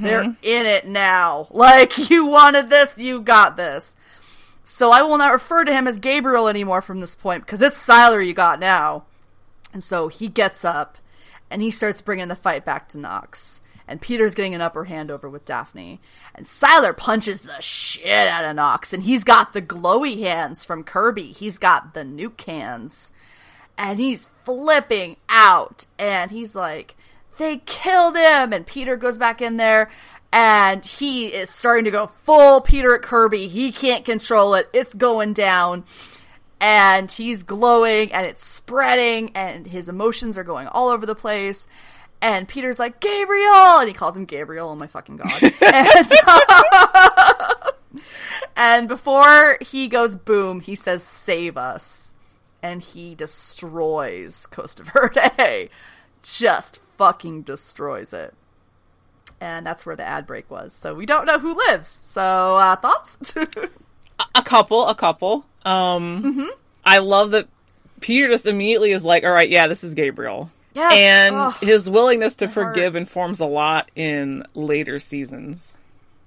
They're in it now. [laughs] Like you wanted this, you got this. So I will not refer to him as Gabriel anymore from this point because it's Sylar you got now. And so he gets up and he starts bringing the fight back to Knox. And Peter's getting an upper hand over with Daphne. And Sylar punches the shit out of Knox. And he's got the glowy hands from Kirby. He's got the nuke hands. And he's flipping out. And he's like, they killed him. And Peter goes back in there. And he is starting to go full Peter at Kirby. He can't control it. It's going down and he's glowing and it's spreading and his emotions are going all over the place. And peter's like gabriel! And he calls him gabriel oh my fucking god. [laughs] And, [laughs] and before he goes boom he says save us. And he destroys costa [laughs] verde. Just fucking destroys it. And that's where the ad break was. So we don't know who lives. So uh, thoughts? A couple, a couple. Um, Mm-hmm. I love that Peter just immediately is like, "All right, yeah, this is Gabriel," Yes. and his willingness to my heart. forgive informs a lot in later seasons.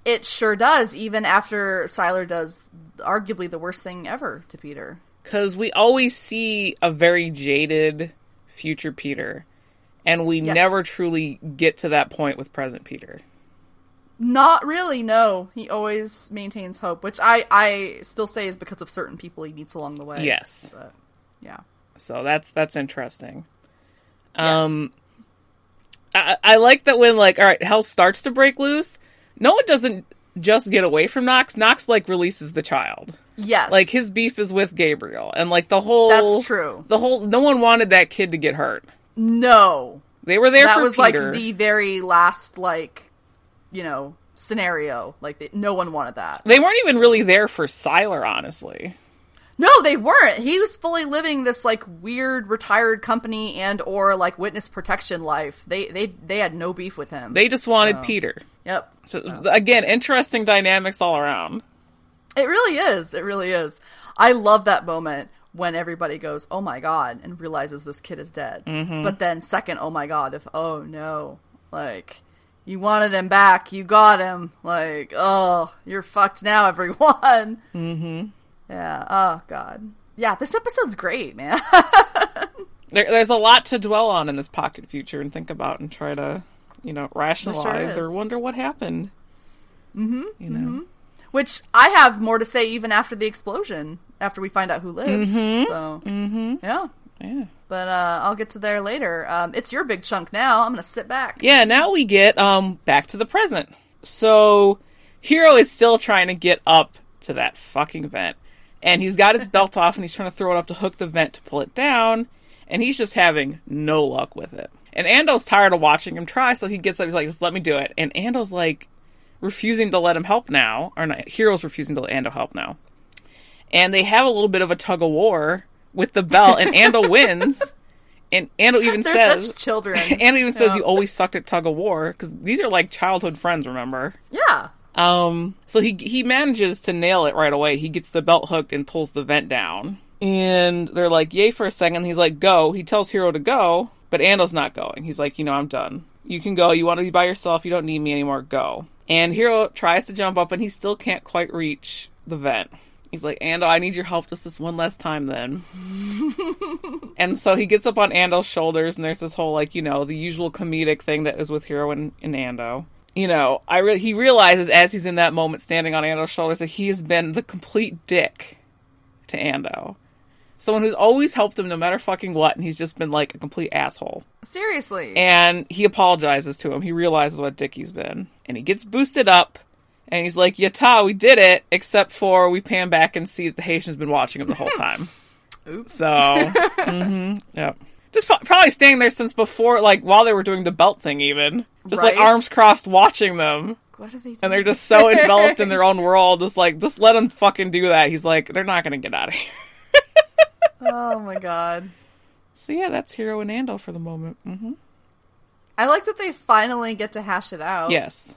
It sure does, even after Sylar does arguably the worst thing ever to Peter. Because we always see a very jaded future Peter, and we Yes. never truly get to that point with present Peter. Not really, no. He always maintains hope, which I, I still say is because of certain people he meets along the way. Yes. But, yeah. So that's that's interesting. Um, I, I like that when like all right, hell starts to break loose. Noah doesn't just get away from Knox. Knox like releases the child. Yes. Like his beef is with Gabriel, and like the whole That's true. The whole no one wanted that kid to get hurt. No. They were there that was Peter. like the very last, like, you know, scenario. Like, they, no one wanted that. They weren't even really there for Sylar, honestly. No, they weren't. He was fully living this like weird retired company and or like witness protection life. They they they had no beef with him. They just wanted So- Peter. Yep. So, Again, interesting dynamics all around. It really is. It really is. I love that moment when everybody goes, "Oh my god," and realizes this kid is dead. Mm-hmm. But then second, "Oh my god," if "Oh no," like you wanted him back, you got him. Like, oh, you're fucked now, [laughs] everyone. Mm-hmm. Yeah. Oh god. Yeah. This episode's great, man. [laughs] There, there's a lot to dwell on in this pocket future and think about and try to, you know, rationalize is. or wonder what happened. Mm-hmm. You know, Which I have more to say even after the explosion, after we find out who lives. So, Mm-hmm. yeah. Yeah. But uh, I'll get to there later. Um, it's your big chunk now. I'm going to sit back. Yeah, now we get um back to the present. So Hiro is still trying to get up to that fucking vent. And he's got his belt off and he's trying to throw it up to hook the vent to pull it down, and he's just having no luck with it. And Ando's tired of watching him try, so he gets up, he's like, just let me do it. And Ando's like refusing to let him help now. Or not Hiro's refusing to let Ando help now. And they have a little bit of a tug of war with the belt, and Ando [laughs] wins. And Ando even They're says children. [laughs] and it even says you always sucked at tug of war because these are like childhood friends. Remember? Yeah. Um. So he he manages to nail it right away. He gets the belt hooked and pulls the vent down. And they're like, "Yay!" for a second. He's like, "Go." He tells Hiro to go, but Ando's not going. He's like, "You know, I'm done. You can go. You want to be by yourself. You don't need me anymore. Go." And Hiro tries to jump up, and he still can't quite reach the vent. He's like, Ando, I need your help just this one last time then. [laughs] and so he gets up on Ando's shoulders, and there's this whole, like, you know, the usual comedic thing that is with Hiro and, and Ando. You know, I re- he realizes as he's in that moment standing on Ando's shoulders that he has been the complete dick to Ando. Someone who's always helped him no matter fucking what, and he's just been like a complete asshole. Seriously. And he apologizes to him. He realizes what dick he's been. And he gets boosted up, and he's like, Yatta, we did it, except for we pan back and see that the Haitian's been watching him the whole time. [laughs] Oops. So, hmm yeah. Just pro- probably staying there since before, like, while they were doing the belt thing, even. Just, like, arms crossed watching them. what are they doing? And they're just so enveloped in [laughs] their own world. Just like, just let them fucking do that. He's like, they're not going to get out of here. [laughs] oh my god. So, yeah, that's Hiro and Ando for the moment. hmm I like that they finally get to hash it out. Yes.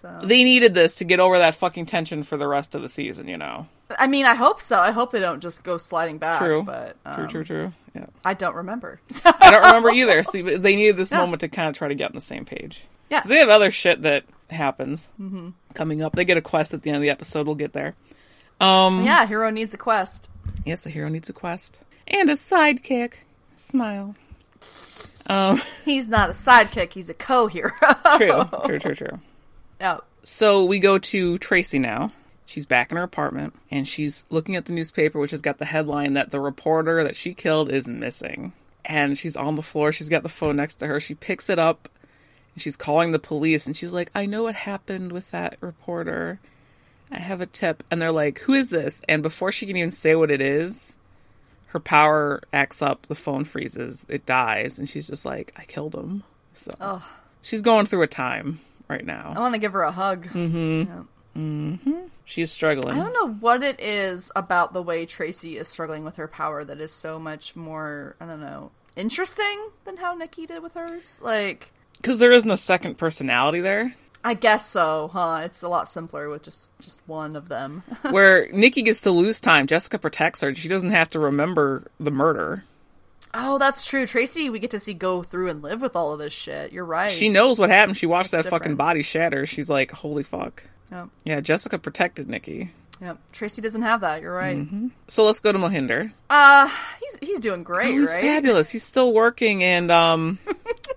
So. They needed this to get over that fucking tension for the rest of the season, you know? I mean, I hope so. I hope they don't just go sliding back. True. But um, True, true, true. Yeah. I don't remember. [laughs] I don't remember either. So they needed this Yeah. moment to kind of try to get on the same page. yeah. they have other shit that happens coming up. They get a quest at the end of the episode. We'll get there. Um, Yeah, hero needs a quest. Yes, a hero needs a quest and a sidekick. Smile. Um, [laughs] He's not a sidekick. He's a co-hero. true, [laughs] true, true, true. Yeah. So we go to Tracy now. She's back in her apartment and she's looking at the newspaper, which has got the headline that the reporter that she killed is missing. And she's on the floor. She's got the phone next to her. She picks it up and she's calling the police. And she's like, I know what happened with that reporter. I have a tip. And they're like, Who is this? And before she can even say what it is, her power acts up. The phone freezes. It dies. And she's just like, I killed him. So she's going through a time right now. I want to give her a hug. Mm-hmm. Mm-hmm. She's struggling. I don't know what it is about the way Tracy is struggling with her power that is so much more, I don't know, interesting than how Nikki did with hers. Like, Because there isn't a second personality there. I guess so, huh? It's a lot simpler with just just one of them. [laughs] Where Nikki gets to lose time, Jessica protects her. She doesn't have to remember the murder. Oh, that's true. Tracy, we get to see go through and live with all of this shit. You're right. She knows what happened. She watched That's that fucking body shatter. She's like, holy fuck. Yep. Yeah, Jessica protected Nikki. Yep. Tracy doesn't have that. You're right. So let's go to Mohinder. Uh, he's he's doing great, Oh, he's right? fabulous. He's still working and um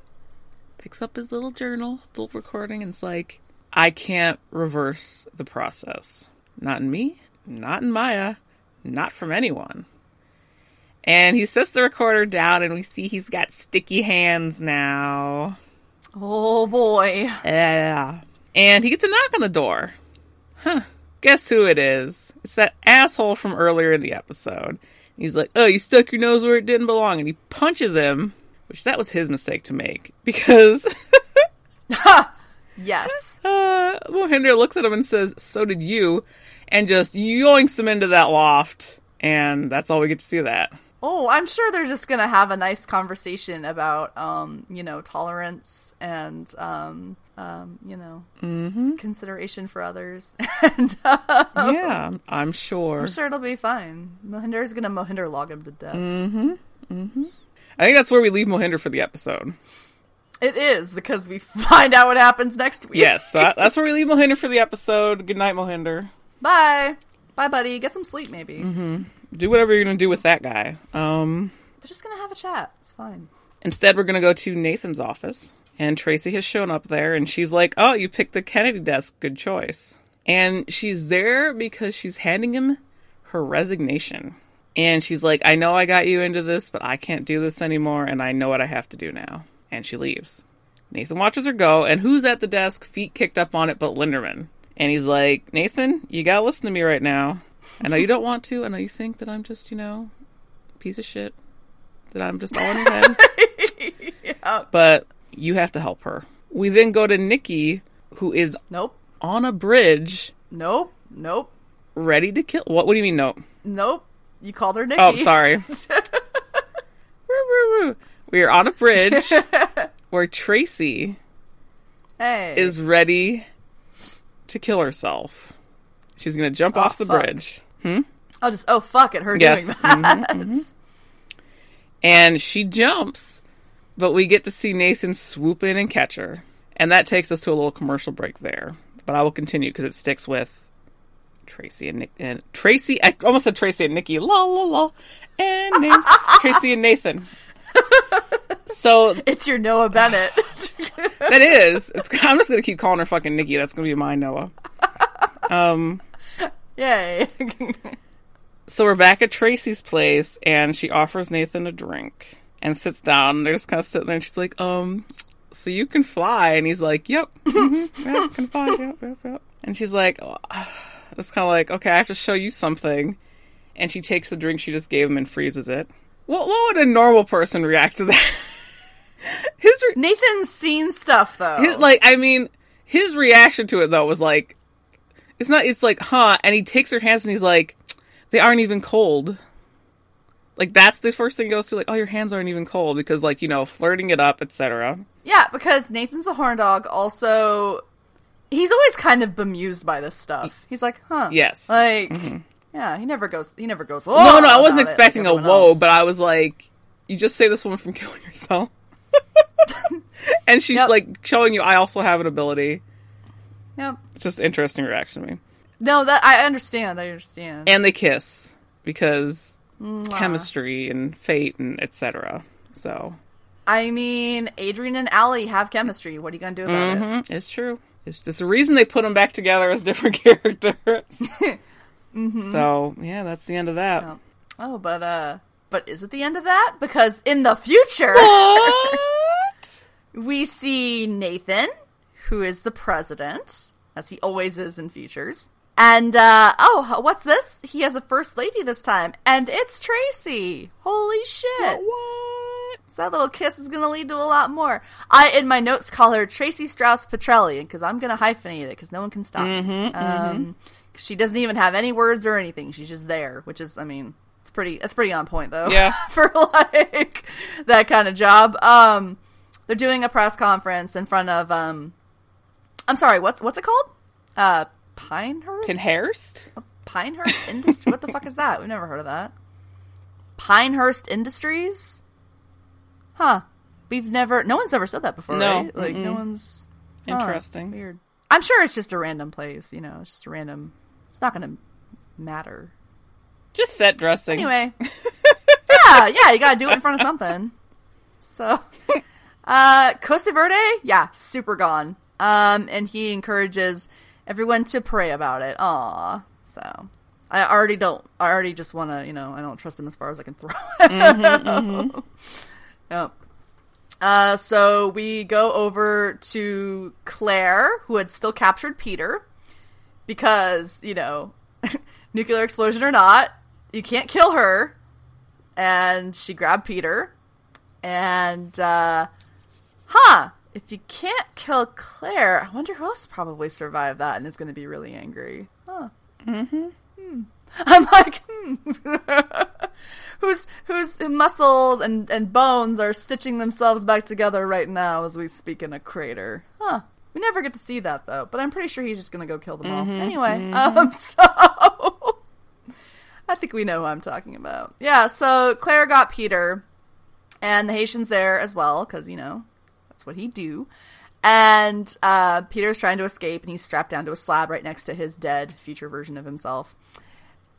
[laughs] picks up his little journal, little recording, and it's like, I can't reverse the process. Not in me, not in Maya, not from anyone. And he sets the recorder down and we see he's got sticky hands now. Oh boy. Yeah. And he gets a knock on the door. Huh. Guess who it is? It's that asshole from earlier in the episode. He's like, oh, you stuck your nose where it didn't belong. And he punches him, which that was his mistake to make. [laughs] Because Yes. [laughs] uh, Mohinder looks at him and says, so did you. And just yoinks him into that loft. And that's all we get to see of that. Oh, I'm sure they're just gonna have a nice conversation about, um, you know, tolerance and, um, um, you know, Mm-hmm. consideration for others, [laughs] and uh, Yeah, I'm sure. I'm sure it'll be fine. Mohinder is gonna Mohinder log him to death. Mm. I think that's where we leave Mohinder for the episode. It is because we [laughs] find out what happens next week. Yes, that's where we leave Mohinder for the episode. Good night, Mohinder. Bye. Bye, buddy. Get some sleep, maybe. Do whatever you're gonna do with that guy. Um, They're just gonna have a chat. It's fine. instead, we're gonna go to Nathan's office, and Tracy has shown up there, and she's like, "Oh, you picked the Kennedy desk. Good choice." And she's there because she's handing him her resignation. And she's like, I know I got you into this, but I can't do this anymore, and I know what I have to do now. And she leaves. Nathan watches her go, and who's at the desk, feet kicked up on it, but Linderman. And he's like, Nathan, you gotta listen to me right now. I know you don't want to. I know you think that I'm just, you know, piece of shit. That I'm just all in your head. [laughs] yeah. But you have to help her. We then go to Nikki, who is Nope. on a bridge, Nope. Nope. ready to kill. What? What do you mean? No. Nope. You called her oh, Nikki. Oh, sorry. [laughs] We are on a bridge [laughs] where Tracy hey. is ready to kill herself. She's gonna jump Oh, off the fuck. bridge. I'll just oh fuck at her Yes. doing that. and she jumps, but we get to see Nathan swoop in and catch her, and that takes us to a little commercial break there. But I will continue because it sticks with Tracy and Nick and Tracy. I almost said Tracy and Nikki. La la la, and names [laughs] Tracy and Nathan. So It's your Noah Bennett. that is. It's, I'm just gonna keep calling her fucking Nikki. That's gonna be my Noah. Um. Yay. [laughs] So we're back at Tracy's place, and she offers Nathan a drink and sits down. They're just kind of sitting there, and she's like, "Um, so you can fly?" And he's like, "Yep, [laughs] hmm yeah, can fly. Yep, yep, yep." And she's like, oh, [sighs] "It's kind of like, okay, I have to show you something." And she takes the drink she just gave him and freezes it. What, what would a normal person react to that? [laughs] his, re- Nathan's seen stuff though. his, like, I mean, his reaction to it though was like, it's not. It's like, huh? And he takes her hands and he's like, they aren't even cold. Like that's the first thing he goes to. Like, oh, your hands aren't even cold because, like, you know, flirting it up, etc. yeah, because Nathan's a horn dog. Also, he's always kind of bemused by this stuff. He's like, huh? Yes. Like, mm-hmm. yeah, he never goes. He never goes. Oh, no, no, I wasn't expecting like a whoa, else. but I was like, you just say this woman from [laughs] killing herself, [laughs] and she's Yep. like showing you I also have an ability. Yep. It's just interesting reaction to me. No, that I understand. I understand. And they kiss because chemistry and fate and etc. So I mean, Adrian and Ali have chemistry. What are you gonna do about it? Mhm, It's true. It's just the reason they put them back together as different [laughs] characters. [laughs] So yeah, that's the end of that. Yeah. Oh, but uh, but is it the end of that? Because in the future, What? [laughs] we see Nathan, who is the president, as he always is in futures. And uh oh, what's this? He has a first lady this time, and it's Tracy. Holy shit! What? So that little kiss is going to lead to a lot more. I, in my notes, call her Tracy Strauss Petrelli because I'm going to hyphenate it because no one can stop me. Um, 'cause she doesn't even have any words or anything. She's just there, which is, I mean, it's pretty. It's pretty on point though. Yeah. [laughs] for like that kind of job. Um, they're doing a press conference in front of. Um, I'm sorry. What's what's it called? Uh, Pinehurst. Pinhurst? Pinehurst Industries. what the fuck is that? We've never heard of that. Pinehurst Industries? Huh. We've never. No one's ever said that before, No, right? Like, no mm-mm. one's. huh, Interesting. weird. I'm sure it's just a random place, you know, it's just a random. It's not going to matter. Just set dressing. Anyway. [laughs] yeah, yeah, you got to do it in front of something. So. [laughs] Uh, Costa Verde? Yeah, super gone. Um, and he encourages everyone to pray about it. Aw. So. I already don't. I already just want to, you know, I don't trust him as far as I can throw. [laughs] Yep. Uh, so we go over to Claire, who had still captured Peter, because you know, [laughs] nuclear explosion or not, you can't kill her. And she grabbed Peter, and uh, huh? If you can't kill Claire, I wonder who else probably survived that and is going to be really angry. Huh. Mm-hmm. Hmm. [laughs] I'm like, hmm. [laughs] whose whose muscle and, and bones are stitching themselves back together right now as we speak in a crater. Huh. We never get to see that though, but I'm pretty sure he's just gonna go kill them all. Anyway, um, [laughs] so I think we know who I'm talking about. Yeah, so Claire got Peter, and the Haitian's there as well because you know that's what he do. And uh, Peter's trying to escape, and he's strapped down to a slab right next to his dead future version of himself.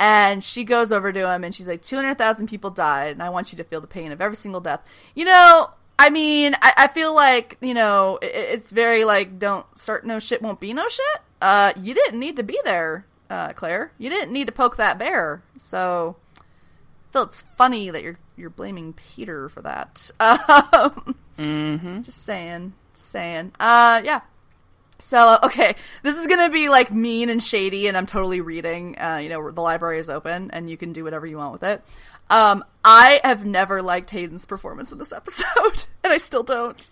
And she goes over to him and she's like, 200,000 people died, and I want you to feel the pain of every single death. You know, I mean, I, I feel like, you know, it, it's very like, don't start no shit, won't be no shit. uh, you didn't need to be there, uh, Claire. You didn't need to poke that bear. So, I feel it's funny that you're you're blaming Peter for that. [laughs] Um, Mm-hmm. just saying, just saying. Uh, yeah. So okay, this is gonna be like mean and shady, and I'm totally reading. Uh, you know, the library is open, and you can do whatever you want with it. Um, I have never liked Hayden's performance in this episode, [laughs] and I still don't.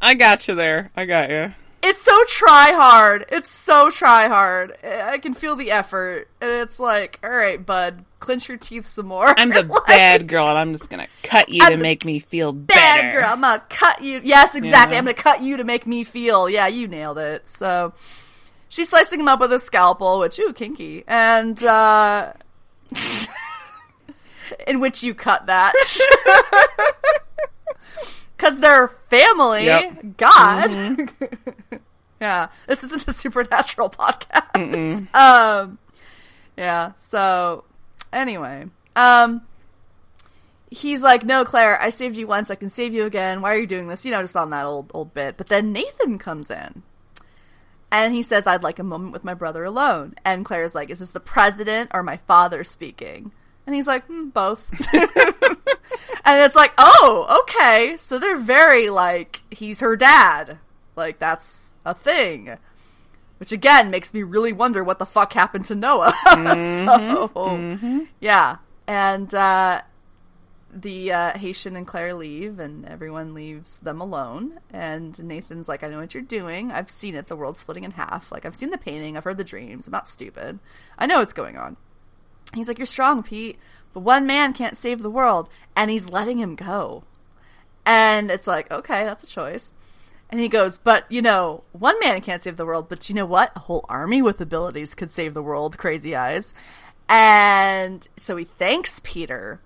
I got you there. I got you. It's so try hard. It's so try hard. I can feel the effort, and it's like, all right, bud, clench your teeth some more. I'm [laughs] the Like, bad girl, and I'm just gonna cut you I'm to make me feel bad better. girl. I'm gonna cut you. Yes, exactly. Yeah. I'm gonna cut you to make me feel. Yeah, you nailed it. So she's slicing him up with a scalpel, which ooh, kinky, and uh [laughs] in which you cut that. [laughs] Cause they're family. Yep. God. [laughs] yeah. This isn't a supernatural podcast. Um Yeah, so anyway. Um he's like, "No, Claire, I saved you once. I can save you again. Why are you doing this?" You know, just on that old old bit. But then Nathan comes in, and he says, "I'd like a moment with my brother alone." And Claire's like, "Is this the president or my father speaking?" And he's like, hmm, "Both." [laughs] [laughs] and it's like, "Oh, okay." So they're very like he's her dad. Like that's a thing. Which again makes me really wonder what the fuck happened to Noah. [laughs] so, yeah. And uh, the uh, Haitian and Claire leave, and everyone leaves them alone. And Nathan's like, I know what you're doing. I've seen it. The world's splitting in half. Like, I've seen the painting. I've heard the dreams. I'm not stupid. I know what's going on. He's like, You're strong, Pete, but one man can't save the world. And he's letting him go. And it's like, okay, that's a choice. And he goes, but you know, one man can't save the world, but you know what? A whole army with abilities could save the world, crazy eyes. And so he thanks Peter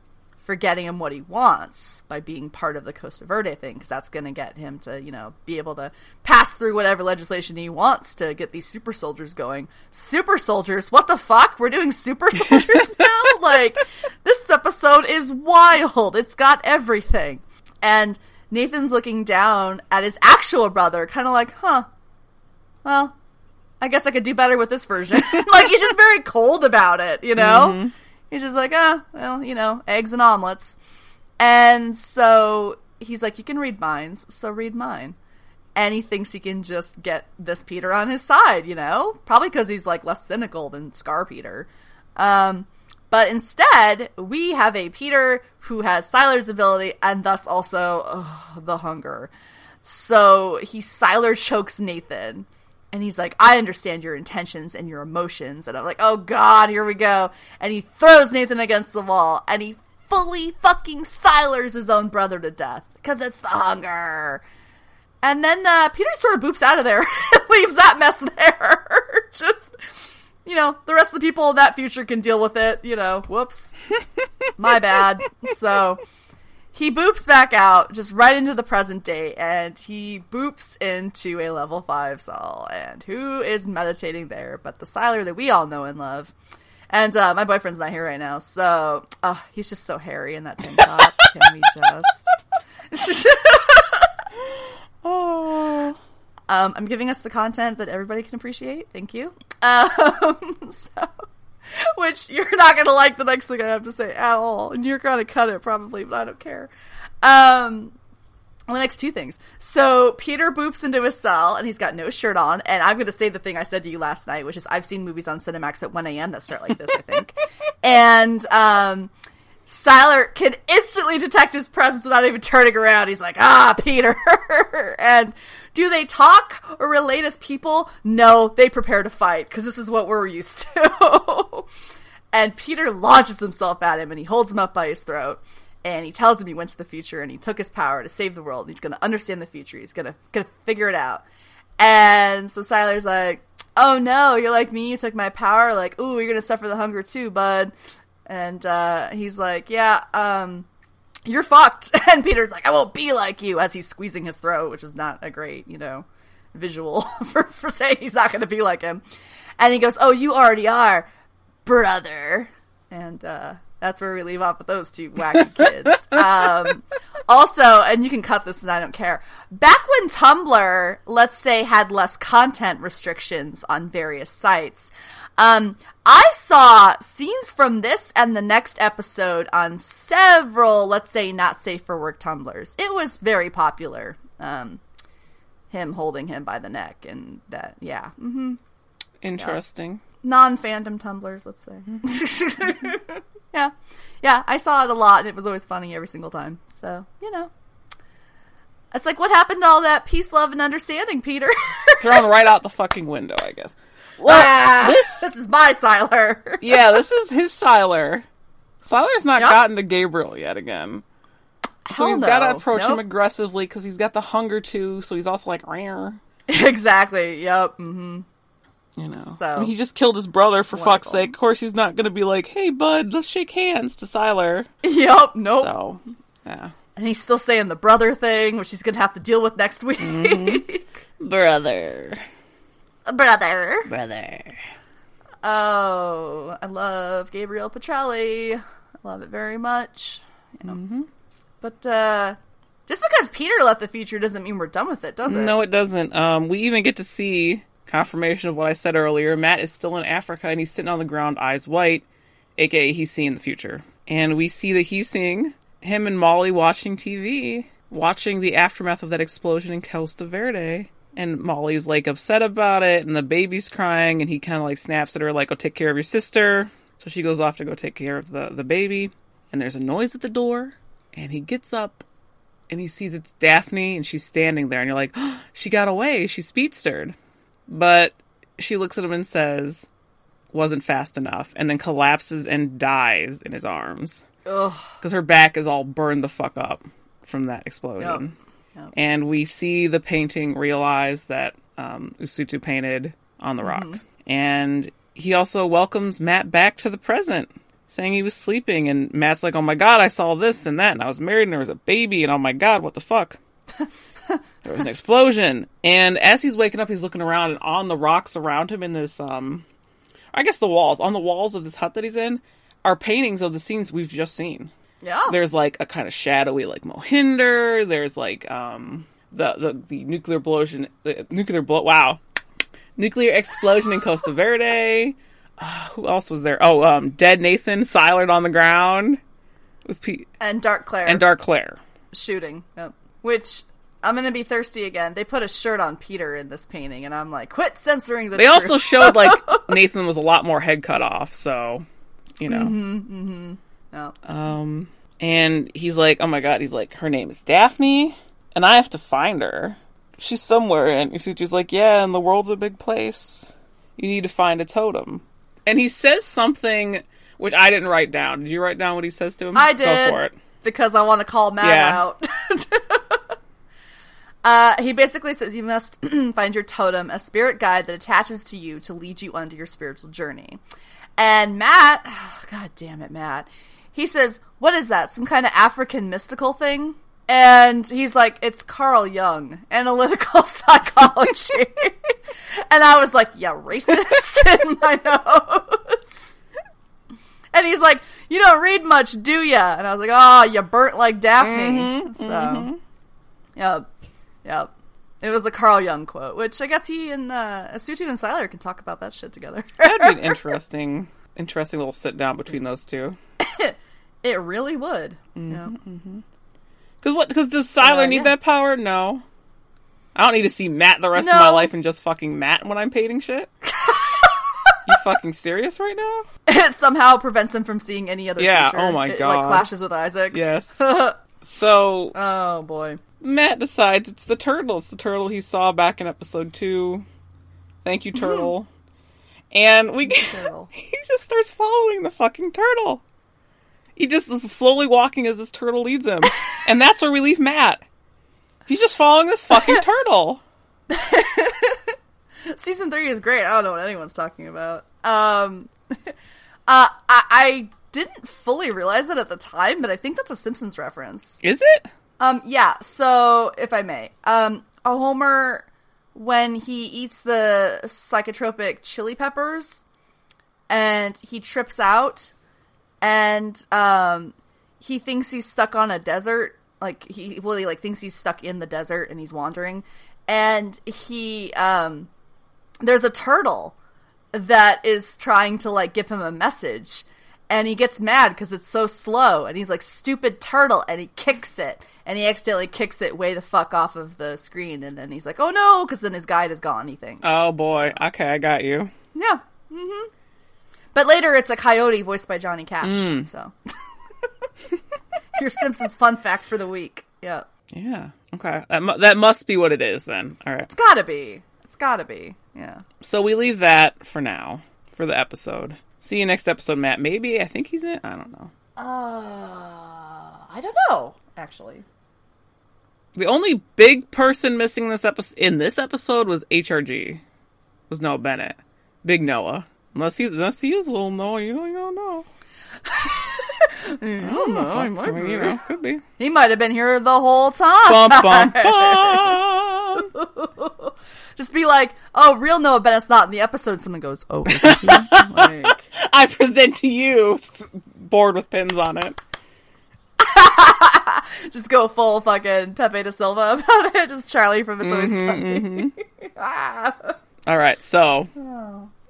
for getting him what he wants by being part of the Costa Verde thing, because that's going to get him to, you know, be able to pass through whatever legislation he wants to get these super soldiers going. Super soldiers? What the fuck? We're doing super [laughs] soldiers now? like, this episode is wild. It's got everything. And Nathan's looking down at his actual brother, kind of like, huh, well, I guess I could do better with this version. [laughs] like, he's just very cold about it, you know? Mm-hmm. He's just like, ah, well, you know, eggs and omelets. And so he's like, you can read minds, so read mine. And he thinks he can just get this Peter on his side, you know? Probably because he's like less cynical than Scar Peter. Um, but instead, we have a Peter who has Sylar's ability and thus also ugh, the hunger. So he Sylar chokes Nathan. And he's like, I understand your intentions and your emotions. And I'm like, oh god, here we go. And he throws Nathan against the wall. And he fully fucking Sylars his own brother to death. Because it's the hunger. And then uh, Peter sort of boops out of there [laughs] leaves that mess there. [laughs] Just, you know, the rest of the people in that future can deal with it. You know, whoops. My bad. So he boops back out, just right into the present day, and he boops into a level 5 Sol. And who is meditating there but the Sylar that we all know and love? And uh, my boyfriend's not here right now, so uh, he's just so hairy in that tank top. [laughs] Can we just. [laughs] Oh. Um, I'm giving us the content that everybody can appreciate. Thank you. [laughs] Um, so, [laughs] which you're not going to like the next thing I have to say at all, and you're going to cut it probably, but I don't care. Um, the next two things. So Peter boops into his cell, and he's got no shirt on. And I'm going to say the thing I said to you last night, which is I've seen movies on Cinemax at 1 a.m. that start like this. I think, [laughs] and um. Sylar can instantly detect his presence without even turning around. He's like, ah, Peter. [laughs] and do they talk or relate as people? No, they prepare to fight because this is what we're used to. [laughs] and Peter launches himself at him and he holds him up by his throat. And he tells him he went to the future and he took his power to save the world. He's going to understand the future. He's going to gonna figure it out. And so Sylar's like, oh no, you're like me. You took my power. Like, ooh, you're going to suffer the hunger too, bud. And uh, he's like, yeah, um, you're fucked. [laughs] And Peter's like, I won't be like you as he's squeezing his throat, which is not a great, you know, visual [laughs] for, for saying he's not going to be like him. And he goes, oh, you already are, brother. And uh, That's where we leave off with those two wacky [laughs] kids. um, also, and you can cut this and I don't care. Back when Tumblr, let's say, had less content restrictions on various sites, um, I saw scenes from this and the next episode on several, let's say, not safe for work Tumblrs. It was very popular. Um, him holding him by the neck and that, yeah. hmm Interesting. non fandom Tumblrs, let's say. [laughs] yeah. Yeah, I saw it a lot and it was always funny every single time. So, you know. It's like what happened to all that peace, love, and understanding, Peter? [laughs] Thrown right out the fucking window, I guess. Well, Ah, this this is my Sylar. [laughs] yeah, this is his Sylar. Sylar's not Yep. gotten to Gabriel yet again. So Hell he's got to no. approach him aggressively because he's got the hunger too. So he's also like, "Rare," [laughs] exactly. Yep. Mm-hmm. you know. So- I mean, he just killed his brother for fuck's sake. Of course, he's not going to be like, "Hey, bud, let's shake hands" to Sylar. Yep. Nope. So, yeah, And he's still saying the brother thing, which he's gonna have to deal with next week. Mm-hmm. [laughs] brother, brother. brother. Oh, I love Gabriel Petrelli. I love it very much. You know. Mm-hmm. But uh just because Peter left the future doesn't mean we're done with it, does it? No, it doesn't. Um, we even get to see confirmation of what I said earlier. Matt is still in Africa and he's sitting on the ground, eyes white, aka he's seeing the future. And we see that he's seeing him and Molly watching TV, watching the aftermath of that explosion in Costa Verde. And Molly's like upset about it, and the baby's crying, and he kind of like snaps at her, like, "Go take care of your sister." So she goes off to go take care of the the baby, and there's a noise at the door, and he gets up and he sees it's Daphne and she's standing there and you're like, oh, [gasps] she got away, she speedstered. But she looks at him and says, wasn't fast enough, and then collapses and dies in his arms. Because her back is all burned the fuck up from that explosion. Yep. And we see the painting realize that um, Usutu painted on the rock. And he also welcomes Matt back to the present, saying he was sleeping. And Matt's like, oh my god, I saw this and that, and I was married, and there was a baby, and oh my god, what the fuck? [laughs] there was an explosion. And as he's waking up, he's looking around, and on the rocks around him in this, um, I guess the walls, on the walls of this hut that he's in, are paintings of the scenes we've just seen Yeah. there's like a kind of shadowy like Mohinder. There's like um the the, the nuclear explosion, the nuclear blow. Wow, nuclear explosion in Costa Verde. Uh, who else was there? Oh, um, dead Nathan sylared on the ground with Pete and Dark Claire and Dark Claire. shooting. Yep. Which I'm gonna be thirsty again. They put a shirt on Peter in this painting, and I'm like, quit censoring the. They truth. also showed like [laughs] Nathan was a lot more head cut off, so you know. Yep. Um, and he's like, oh my god, he's like, her name is Daphne, and I have to find her. She's somewhere, and Usutu's like, yeah, and the world's a big place. You need to find a totem. And he says something which I didn't write down. Did you write down what he says to him? I Go did. for it. because I want to call Matt Yeah. out. [laughs] uh, he basically says you must [clears throat] find your totem, a spirit guide that attaches to you to lead you onto your spiritual journey. And Matt, [sighs] god damn it, Matt, he says, "What is that? Some kind of African mystical thing?" And he's like, "It's Carl Jung, analytical [laughs] psychology." [laughs] and I was like, "Yeah, racist." [laughs] in my notes. And he's like, "You don't read much, do ya?" And I was like, "Oh, you burnt like Daphne." Mm-hmm, so, mm-hmm. yep, yep. It was a Carl Jung quote, which I guess he and uh, Usutu and Sylar can talk about that shit together. That'd be an interesting, interesting little sit down between those two. It really would. Mm-hmm. you know? Because what? Because does Sylar Uh, need yeah. that power? No. I don't need to see Matt the rest of my life and just fucking Matt when I'm painting shit. [laughs] you fucking serious right now? it somehow prevents him from seeing any other. Yeah, future. oh my It, God. Like clashes with Isaac's. Yes. [laughs] So oh boy. Matt decides it's the turtle. It's the turtle he saw back in episode two. Thank you, turtle. And we [laughs] turtle. he just starts following the fucking turtle. He just is slowly walking as this turtle leads him, [laughs] and that's where we leave Matt. He's just following this fucking [laughs] turtle. [laughs] Season three is great. I don't know what anyone's talking about. Um, uh, I, I didn't fully realize it at the time, but I think that's a Simpsons reference. Is it? Um, yeah. So, if I may, um, a Homer when he eats the psychotropic chili peppers and he trips out and um, he thinks he's stuck on a desert. Like he well, he like thinks he's stuck in the desert and he's wandering, and he um, there's a turtle that is trying to like give him a message. And he gets mad because it's so slow. And he's like stupid turtle. And he kicks it. And he accidentally kicks it way the fuck off of the screen. And then he's like oh no because then his guide is gone he thinks. Oh boy. Okay, I got you. yeah. Hmm but later it's a coyote voiced by johnny cash Mm. so [laughs] your simpsons fun fact for the week yeah Yeah. Okay. That mu- that must be what it is then. All right. it's gotta be it's gotta be yeah So we leave that for now for the episode. See you next episode, Matt. Maybe I think he's in. I don't know. uh i don't know actually The only big person missing this episode in this episode was HRG. Was Noah Bennett. Big Noah. Unless he unless he is little Noah, you don't, you don't know. I don't know. I mean, you know, could be. He might have been here the whole time. Bum bum bum. [laughs] Just be like, oh, real Noah Bennett's not in the episode. Someone goes, oh, like, [laughs] I present to you board with pins on it. [laughs] just go full fucking Pepe de Silva about it. Just Charlie from It's Always Mm-hmm, Sunny. Ah. All right, so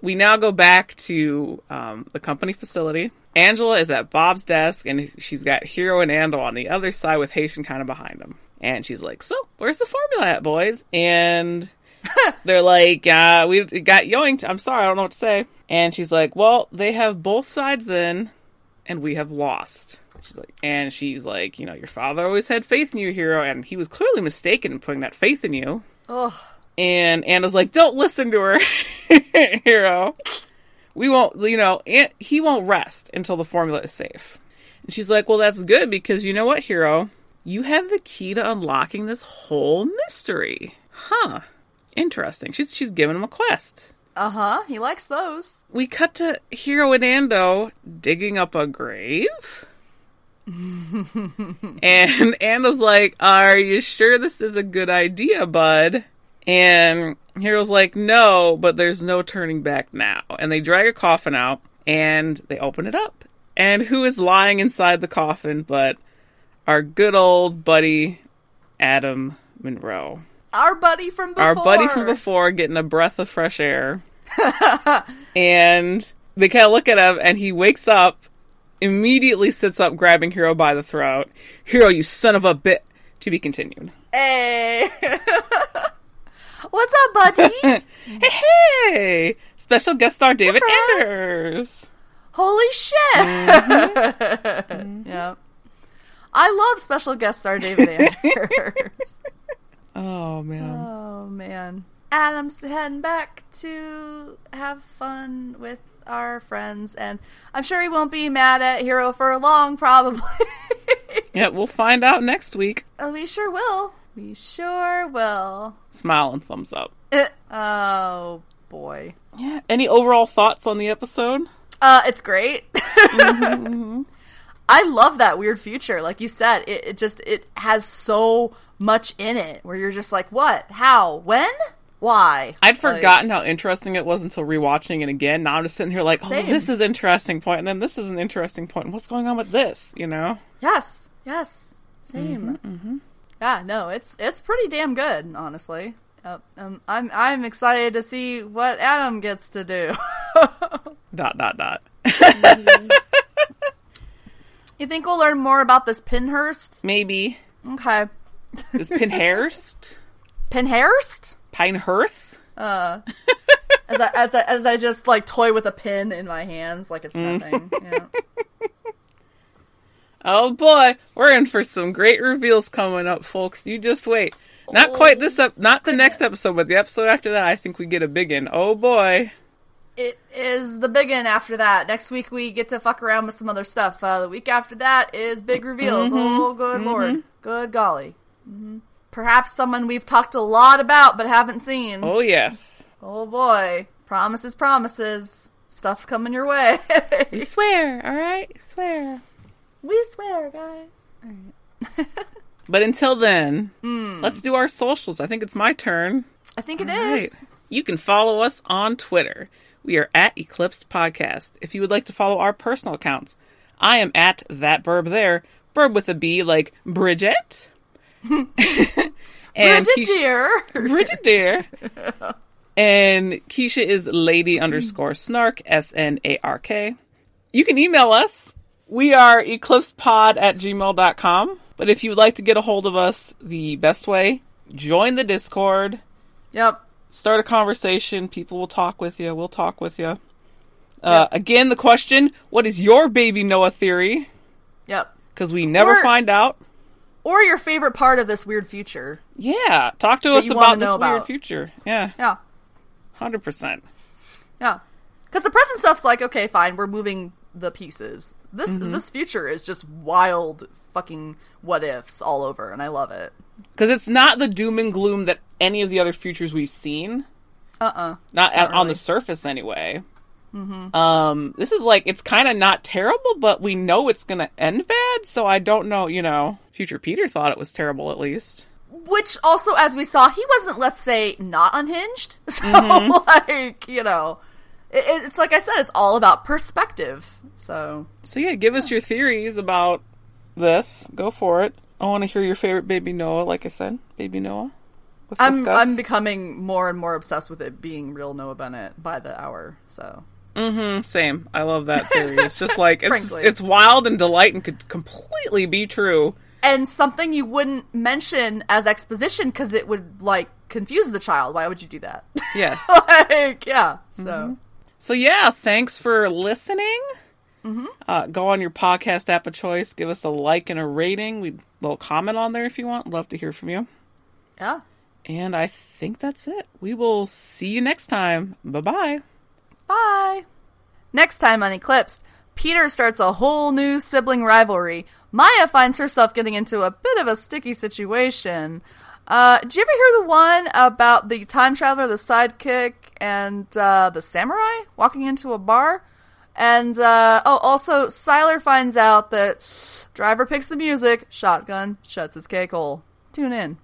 we now go back to um, the company facility. Angela is at Bob's desk, and she's got Hiro and Ando on the other side with Haitian kind of behind them. And she's like, "So, where's the formula at, boys?" And [laughs] they're like, uh, "We got yoinked." I'm sorry, I don't know what to say. And she's like, "Well, they have both sides then, and we have lost." She's like, and she's like, "You know, your father always had faith in you, Hiro, and he was clearly mistaken in putting that faith in you." Ugh. And Anna's like, "Don't listen to her, [laughs] Hiro. We won't, you know, An- he won't rest until the formula is safe." And she's like, "Well, that's good because you know what, Hiro? You have the key to unlocking this whole mystery, huh? Interesting. She's she's giving him a quest." Uh huh. He likes those. We cut to Hiro and Ando digging up a grave. [laughs] and Anna's like, Are you sure this is a good idea, bud? And Hiro's like, No, but there's no turning back now. And they drag a coffin out and they open it up. And who is lying inside the coffin but our good old buddy Adam Monroe? Our buddy from before. our buddy from before getting a breath of fresh air. [laughs] and they kind of look at him, and he wakes up, immediately sits up, grabbing Hiro by the throat. Hiro, you son of a bit. To be continued. Hey. [laughs] What's up, buddy? Hey, [laughs] hey! Special guest star David friends. Anders. Holy shit. Mm-hmm. [laughs] yeah. I love special guest star David [laughs] Anders. Oh man. Oh man. Adam's heading back to have fun with our friends, and I'm sure he won't be mad at Hiro for long, probably. Yeah, we'll find out next week. Oh, we sure will. We sure will. Smile and thumbs up. Eh, oh boy. Yeah. Any overall thoughts on the episode? Uh, it's great. [laughs] I love that weird future. Like you said, it, it just it has so much in it where you're just like, what, how, when, why? I'd Like, forgotten how interesting it was until rewatching it again. Now I'm just sitting here like, oh, Same. this is interesting point, and then this is an interesting point. What's going on with this? You know? Yes, yes, same. Mm-hmm, Yeah, no, it's it's pretty damn good, honestly. Yep. Um, I'm I'm excited to see what Adam gets to do. [laughs] Dot dot dot. [laughs] you think we'll learn more about this Pinhurst? Maybe Okay, is Pinhurst, [laughs] Pinhurst. Pinehurst. Uh, as I as I as I just like toy with a pin in my hands like it's nothing. yeah. Oh boy, we're in for some great reveals coming up, folks. You just wait. Not quite this up, not the next episode, but the episode after that. I think we get a big one. Oh boy. It is the big one after that. Next week we get to fuck around with some other stuff. Uh, the week after that is big reveals. Oh, good lord. Good golly. hmm Perhaps someone we've talked a lot about but haven't seen. Oh, yes. Oh boy. Promises, promises. Stuff's coming your way. We swear. All right, swear. We swear, guys. [laughs] But until then, let's do our socials. I think it's my turn. I think it is. All right. You can follow us on Twitter. We are at Eclipsed Podcast. If you would like to follow our personal accounts, I am at that burb there. Burb with a B, like Bridget. [laughs] and Bridget Keisha- dear. Bridget dear. and Keisha is lady underscore snark, S N A R K. You can email us. We are eclipsepod at gmail.com. But if you would like to get a hold of us, the best way, join the Discord, Yep. start a conversation. People will talk with you. We'll talk with you. Uh, Again, the question what is your baby Noah theory? Yep. Because we never Or- find out. Or your favorite part of this weird future. Yeah, talk to us about this know weird future. Yeah, Yeah. 100%. Yeah. Because the present stuff's like, okay, fine, we're moving the pieces. This Mm-hmm. this future is just wild fucking what ifs all over, and I love it. Because it's not the doom and gloom that any of the other futures we've seen. Uh uh Not, at, on the surface, anyway. Um, this is like it's kind of not terrible, but we know it's gonna end bad. So I don't know. You know, future Peter thought it was terrible, at least. Which also, as we saw, he wasn't, let's say, not unhinged. [laughs] So, Mm-hmm. [laughs] like, you know, it, it's like I said, it's all about perspective. So, So yeah, give us your theories about this. Go for it. I want to hear your favorite baby Noah. Like I said, baby Noah. Let's I'm discuss. I'm becoming more and more obsessed with it being real Noah Bennett by the hour. So, Mhm, same. I love that theory. It's just like it's it's wild and delight and could completely be true. and something you wouldn't mention as exposition because it would like confuse the child. Why would you do that? [laughs] Yes. like, yeah. So, So yeah, thanks for listening. Uh, go on your podcast app of choice. Give us a like and a rating. We little comment on there if you want. Love to hear from you. yeah. And I think that's it. We will see you next time. Bye bye. Bye. Next time on Eclipsed, Peter starts a whole new sibling rivalry. Maya finds herself getting into a bit of a sticky situation. Uh, did you ever hear the one about the time traveler, the sidekick, and uh, the samurai walking into a bar? And uh, oh, also, Sylar finds out that driver picks the music, shotgun shuts his cake hole. Tune in.